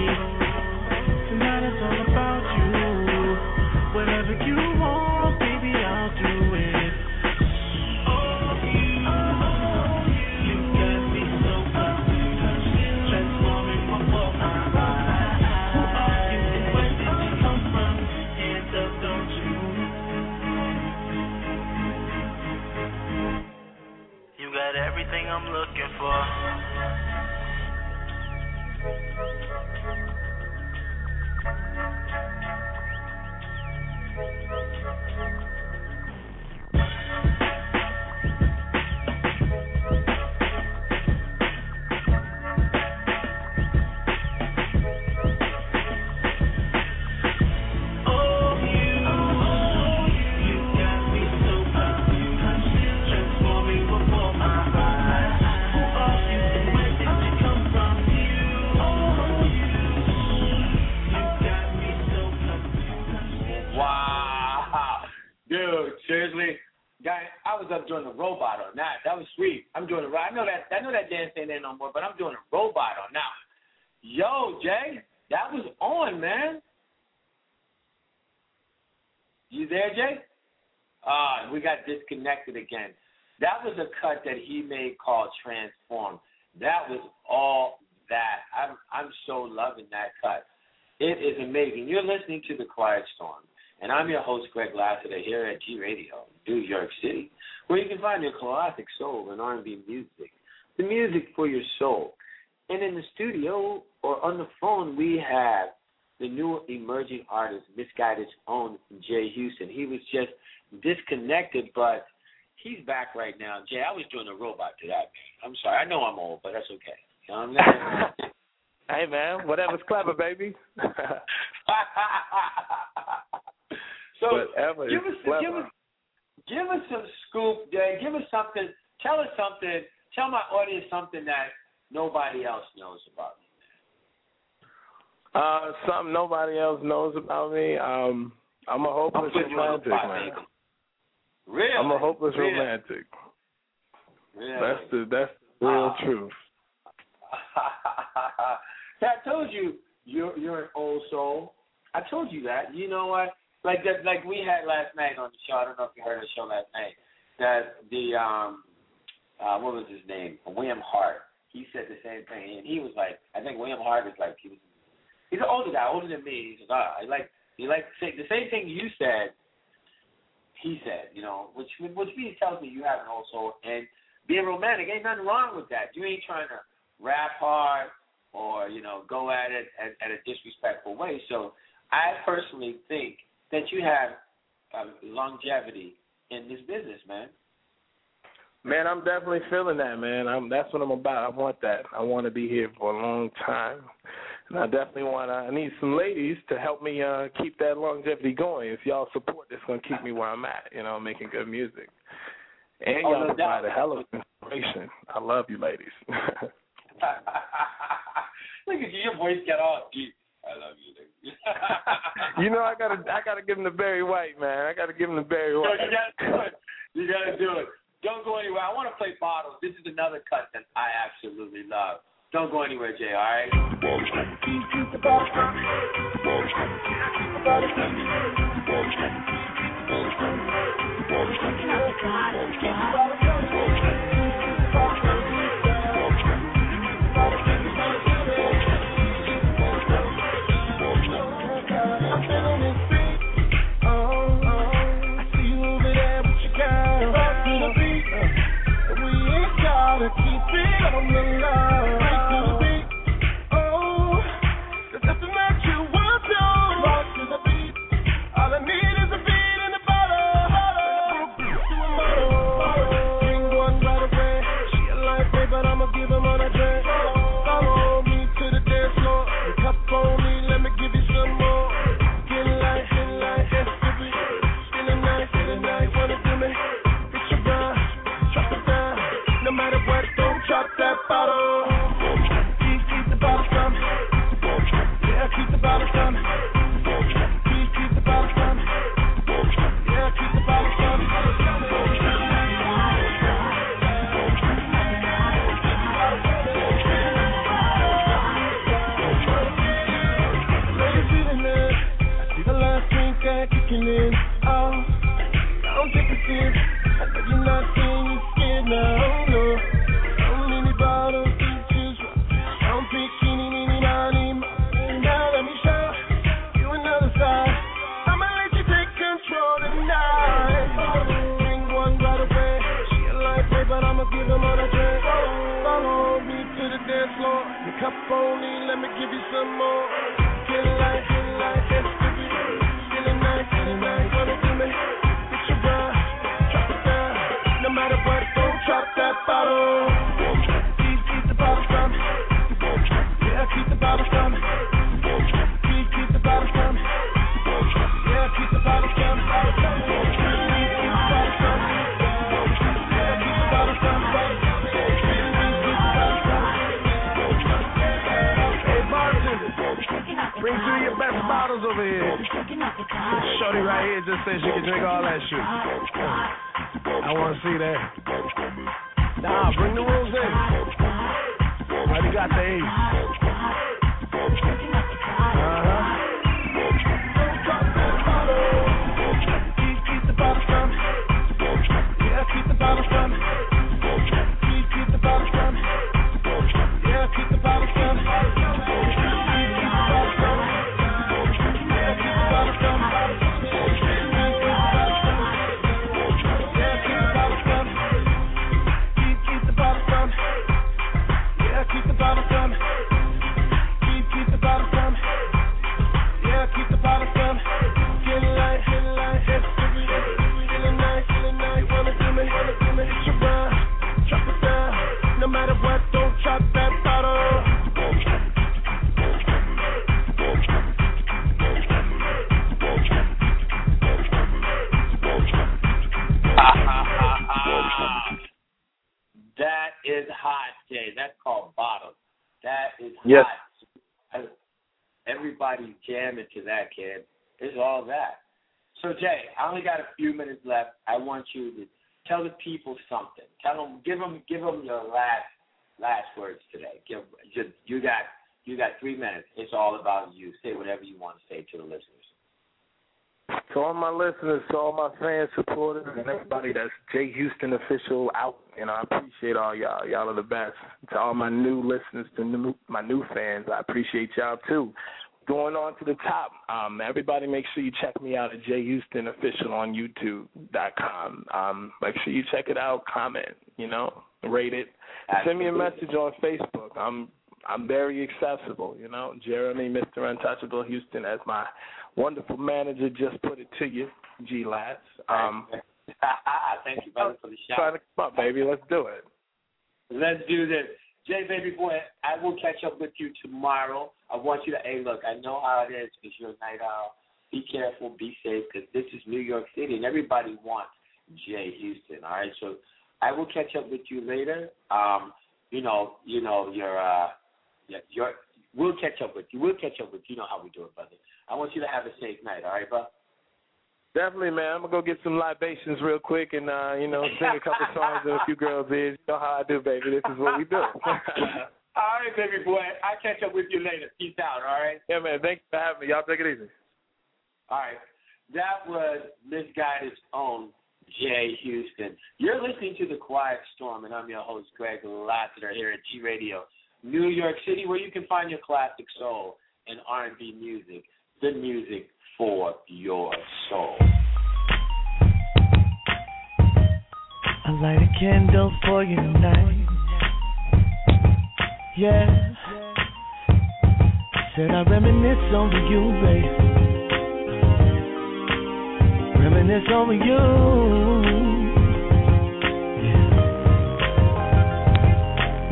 H: Tonight it's all about you. Whatever you
C: no more, but I'm doing a robot on now. Yo, Jay, that was on, man. You there, Jay? Ah, we got disconnected again. That was a cut that he made called Transform. That was all that. I'm I'm so loving that cut. It is amazing. You're listening to the Quiet Storm, and I'm your host, Greg Lassiter, here at G Radio, New York City, where you can find your classic soul and R&B music, the music for your soul. And in the studio or on the phone, we have the new emerging artist, Misguided's own Jay Houston. He was just disconnected, but he's back right now. Jay, I was doing a robot to that man. I'm sorry. I know I'm old, but that's okay. You know what I'm saying?
F: Hey man, whatever's clever, baby.
C: so
F: Whatever
C: give us
F: clever.
C: give us give us some scoop, Jay. Give us something. Tell us something. Tell my audience something that nobody else knows about me.
F: Uh, something nobody else knows about me. Um, I'm a hopeless
C: putting you on the
F: romantic, man.
C: Really?
F: I'm a hopeless
C: really?
F: romantic.
C: Really?
F: That's the that's the real
C: Ah.
F: truth.
C: I told you you're you're an old soul. I told you that. You know what? Like that like we had last night on the show. I don't know if you heard the show last night. That the um uh what was his name? William Hart. He said the same thing and he was like I think William Hart is like he was he's an older guy, older than me. He's like, ah, I like he like say the same thing you said he said, you know, which which means tells me you have an old soul and being romantic ain't nothing wrong with that. You ain't trying to rap hard or you know go at it at, at a disrespectful way. So I personally think that you have um, longevity in this business, man.
F: Man, I'm definitely feeling that, man. I'm that's what I'm about. I want that. I want to be here for a long time. And I definitely want to, I need some ladies to help me uh keep that longevity going. If y'all support this going to keep me where I'm at, you know, making good music. And
C: Oh,
F: y'all
C: no
F: provide
C: doubt.
F: a hell of inspiration. I love you ladies.
C: Look at you, your voice got all deep. I love you. nigga.
F: you know I got to I got to give him the Barry White, man. I got to give him the Barry White.
C: you gotta do it. You gotta do it. Don't go anywhere. I want to play bottles. This is another cut that I absolutely love. Don't go anywhere, Jay. All right.
E: Keep it on the line. Right to the beat. Oh,
B: lonely, let me give you some more. Get light, get light, feeling nice, nice. Me? Your drop. No matter what, don't drop that bottle. Here just said she can drink all that shit. I want to see that. Nah, bring the rules in. Already got the.
C: So, Jay, I only got a few minutes left. I want you to tell the people something. Tell them, give them, give them your last last words today. Give just you got you got three minutes. It's all about you. Say whatever you want to say to the listeners.
F: To all my listeners, to all my fans, supporters, and everybody that's Jay Houston official out, you know, I appreciate all y'all. Y'all are the best. To all my new listeners, to new, my new fans, I appreciate y'all too. Going on to the top, um, everybody make sure you check me out at Jay Houston official on YouTube.com. Um, make sure you check it out, comment, you know, rate it. Send me a message on Facebook. I'm I'm very accessible, you know. Jeremy, Mr. Untouchable Houston, as my wonderful manager just put it to you, G Lats. Um,
C: Thank you, brother, for the shout.
F: trying to come up, baby. Let's do it.
C: Let's do this. Jay, baby boy, I will catch up with you tomorrow. I want you to, hey, look, I know how it is because you're a night owl. Be careful, be safe, because this is New York City, and everybody wants Jay Houston. All right, so I will catch up with you later. Um, you know, you know, your, uh, your, your, we'll catch up with you. We'll catch up with you. You know how we do it, brother. I want you to have a safe night. All right, bro.
F: Definitely, man. I'm gonna go get some libations real quick and uh, you know, sing a couple songs and a few girls is. You know how I do, baby. This is what we do.
C: all right, baby boy. I'll catch up with you later. Peace out. All right.
F: yeah, man. Thanks for having me. Y'all take it easy.
C: All right. That was Misguided's own Jay Houston. You're listening to The Quiet Storm, and I'm your host, Greg Lassiter, here at G Radio, New York City, where you can find your classic soul and R&B music, the music for your soul.
E: I light a candle for you tonight. Yeah. Said I reminisce over you, babe. Reminisce over you. Yeah.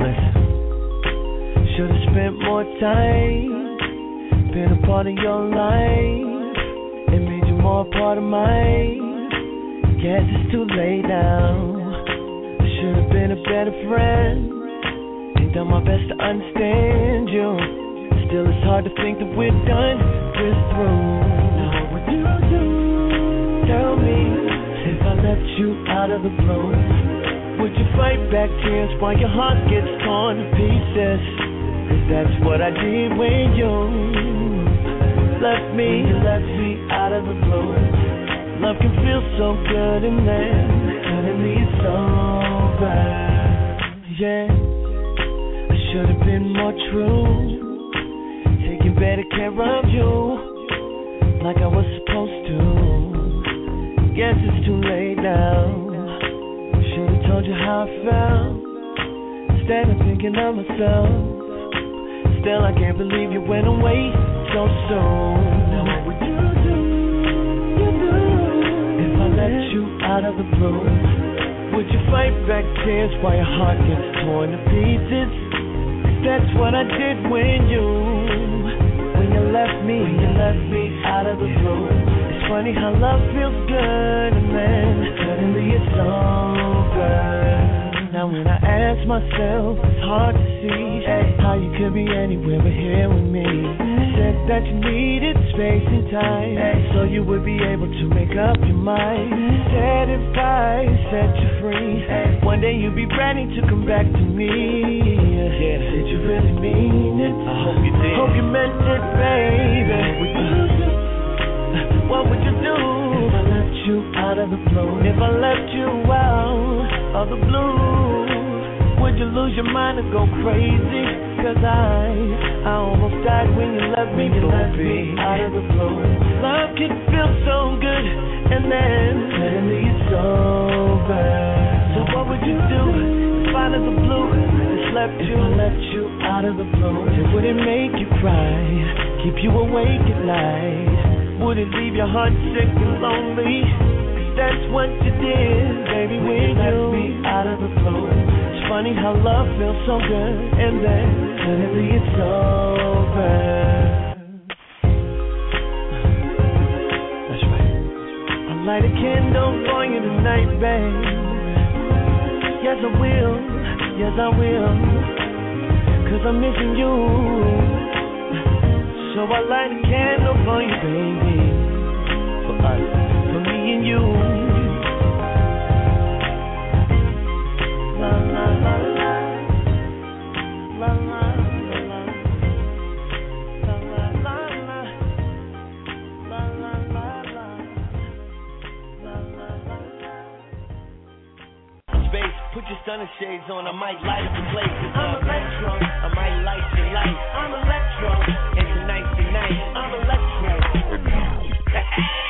E: Listen. Should've spent more time. Been a part of your life. More part of mine. Guess it's too late now. I should have been a better friend and done my best to understand you. Still, it's hard to think that we're done, we're through. Now, what would you do? Tell me if I left you out of the blue. Would you fight back tears while your heart gets torn to pieces? Cause that's what I did when you left me, you left me out of the blue. Love can feel so good and then suddenly it's over. Yeah, I should have been more true, taking better care of you, like I was supposed to. Guess it's too late now. Should have told you how I felt, instead of thinking of myself. Still, I can't believe you went away so soon. Now, what would you do? If I let you out of the blue, would you fight back tears while your heart gets torn to pieces? That's what I did when you, when you left me, you left me out of the blue. It's funny how love feels good and then suddenly it's over. Now when I ask myself, it's hard to see how you could be anywhere but here with me. You said that you needed space and time, so you would be able to make up your mind. Said if I set you free, one day you'd be ready to come back to me. Yeah, did you really mean it? I hope you did. Hope you meant it, baby. What would you do? What would you do if I let you out of the blue? If I left you out of the blue, would you lose your mind and go crazy? Cause I, I almost died when you left me, you left me out of the blue. Love can feel so good, and then suddenly it's over. So what would you do if out of the blue just left you, left you out of the blue? Would it make you cry, keep you awake at night? Would it leave your heart sick and lonely? That's what you did, baby, when you left me out of the blue. Funny how love feels so good, and then suddenly it's over. That's right. I'll light a candle for you tonight, babe. Yes, I will. Yes, I will. Cause I'm missing you. So I light a candle for you, baby. For us, for me and you. On. I might light up the place. I'm electro. I might light your light. I'm electro. And tonight's the night. I'm electro.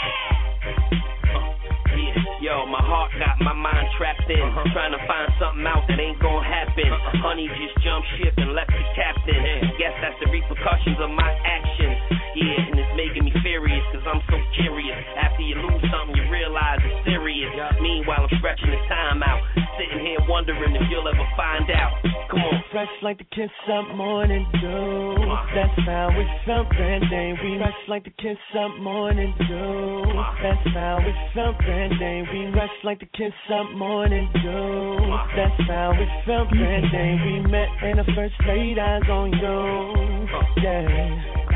I: Heart got my mind trapped in. Uh-huh. Trying to find something out that ain't gonna happen. Uh-huh. Honey just jumped ship and left the captain. Guess that's the repercussions of my actions. Yeah, and it's making me furious cause I'm so curious. After you lose something, you realize it's serious. Meanwhile, I'm stretching the time out. Sitting here wondering if you'll ever find out. Come on.
E: Fresh like the kiss up morning dew. That's how it felt that day. We rush like the kiss up morning dew. That's how it felt that day. We rush like the kiss up morning dew. That's how it felt that day. We met and the first laid eyes on you. Yeah.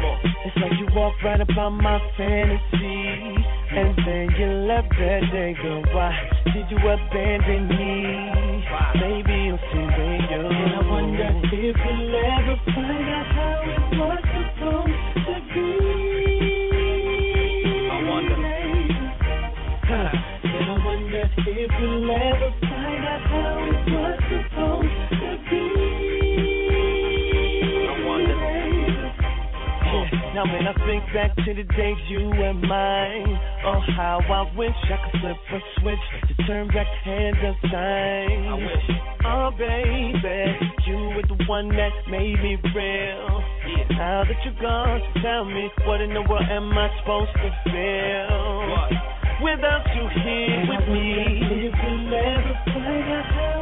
E: It's like you walked right about my fantasy. And then you left that day, girl. Why did you abandon me? Maybe you'll see when you. I wonder if you'll ever When I think back to the days you and mine, oh how I wish I could flip a switch to turn back the hands of time.
I: I wish.
E: Oh baby, you were the one that made me real. Yeah. Now that you're gone, tell me what in the world am I supposed to feel? Without you here with me, you never find out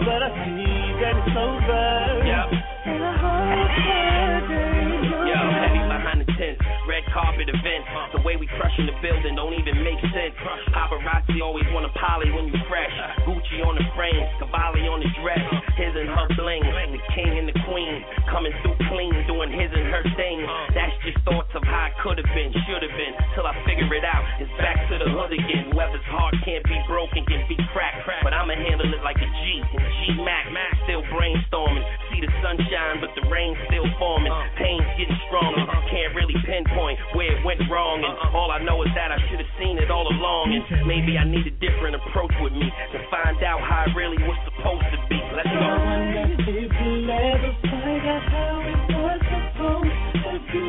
E: But I see that it's over.
I: Yeah.
E: And I hope one
I: red carpet event. The way we crushing the building don't even make sense. Paparazzi always wanna poly when you fresh. Gucci on the frame, Cavalli on the dress. His and her bling, the king and the queen coming through clean, doing his and her thing. That's just thoughts of how it could have been, should have been. Till I figure it out, it's back to the hood again. Whoever's heart can't be broken, can be cracked. But I'ma handle it like a G and G Mac. Still brainstorming, see the sunshine, but the rain's still forming. Pain's getting stronger. Can't really pinpoint where it went wrong. And uh-uh. all I know is that I should have seen it all along. And maybe I need a different approach with me to find out how it really was supposed to be. Let's go.
A: I wonder if we'll ever find out how it was supposed to be.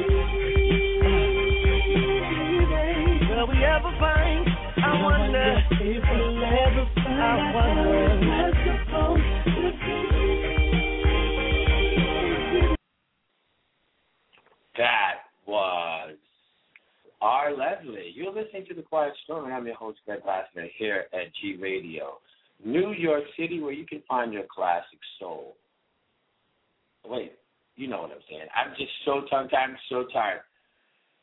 A: Will we ever find? I wonder if we'll ever find out how it was supposed to be.
C: That was Ryan Leslie. You're listening to The Quiet Storm. and I'm your host, Greg Lassiter, here at G Radio, New York City, where you can find your classic soul. Wait, you know what I'm saying. I'm just so tongue-tied. I'm so tired.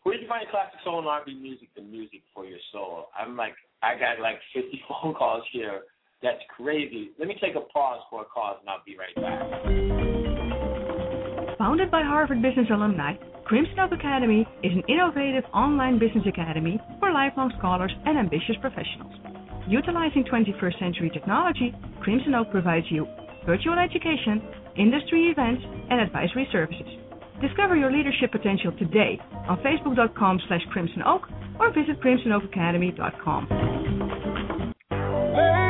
C: Where you can find classic soul and R&B music, the music for your soul. I'm like, I got like 50 phone calls here. That's crazy. Let me take a pause for a cause, and I'll be right back.
J: Founded by Harvard Business alumni, Crimson Oak Academy is an innovative online business academy for lifelong scholars and ambitious professionals. Utilizing 21st century technology, Crimson Oak provides you virtual education, industry events, and advisory services. Discover your leadership potential today on facebook.com slash crimson oak or visit crimsonoakacademy.com.
B: In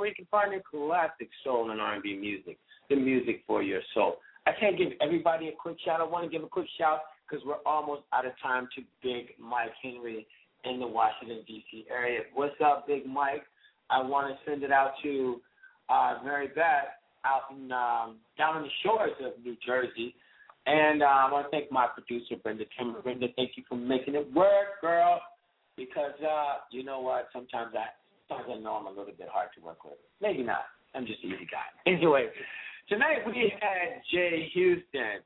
C: where you can find the classic soul and R&B music, the music for your soul. I can't give everybody a quick shout. I want to give a quick shout because we're almost out of time to Big Mike Henry in the Washington, D.C. area. What's up, Big Mike? I want to send it out to uh, Mary Beth out in um, down on the shores of New Jersey. And uh, I want to thank my producer, Brenda Timmer. Brenda, thank you for making it work, girl. Because uh, you know what? Sometimes I sometimes I know I'm a little bit hard to work with. Maybe not. I'm just an easy guy. Anyway, tonight we had Jay Houston,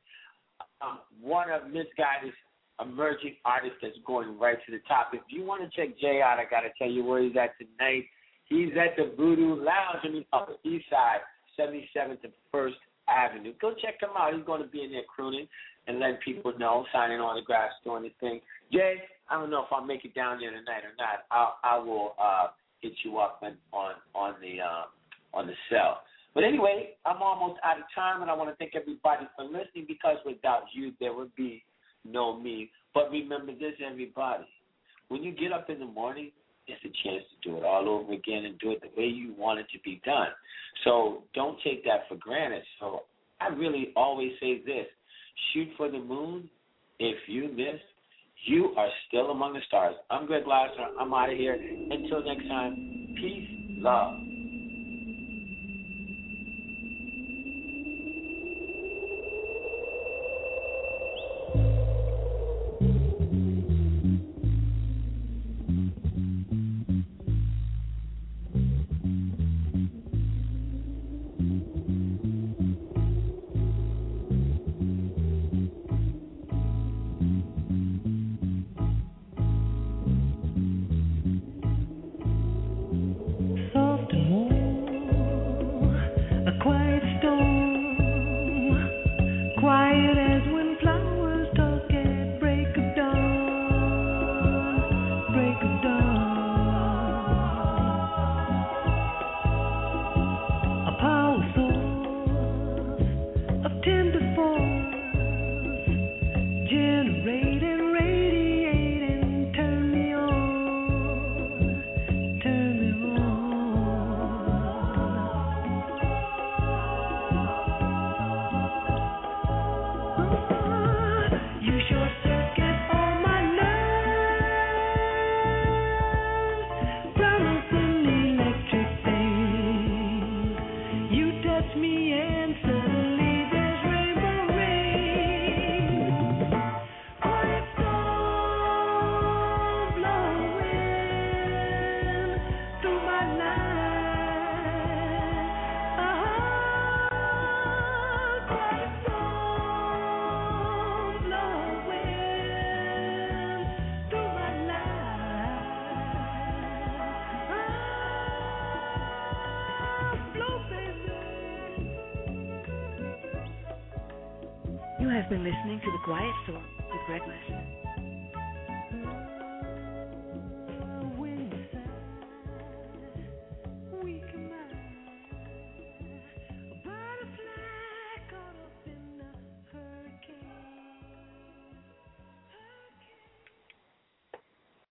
C: um, one of Miss Guidance emerging artists that's going right to the top. If you want to check Jay out, I got to tell you where he's at tonight. He's at the Voodoo Lounge on the Upper East Side, 77th and First Avenue. Go check him out. He's going to be in there crooning and letting people know, signing autographs, doing his thing. Jay, I don't know if I'll make it down there tonight or not. I'll, I will uh, hit you up on on, the uh, on the cell. But anyway, I'm almost out of time, and I want to thank everybody for listening because without you, there would be no me.
A: But remember this, everybody. When you get up in the morning, it's a chance to do it all over again and do it the way you want it to be done. So don't take that for granted. So I really always say this shoot for the moon. If you miss, you are still among the stars. I'm Greg Lassiter. I'm out of here. Until next time, peace, love.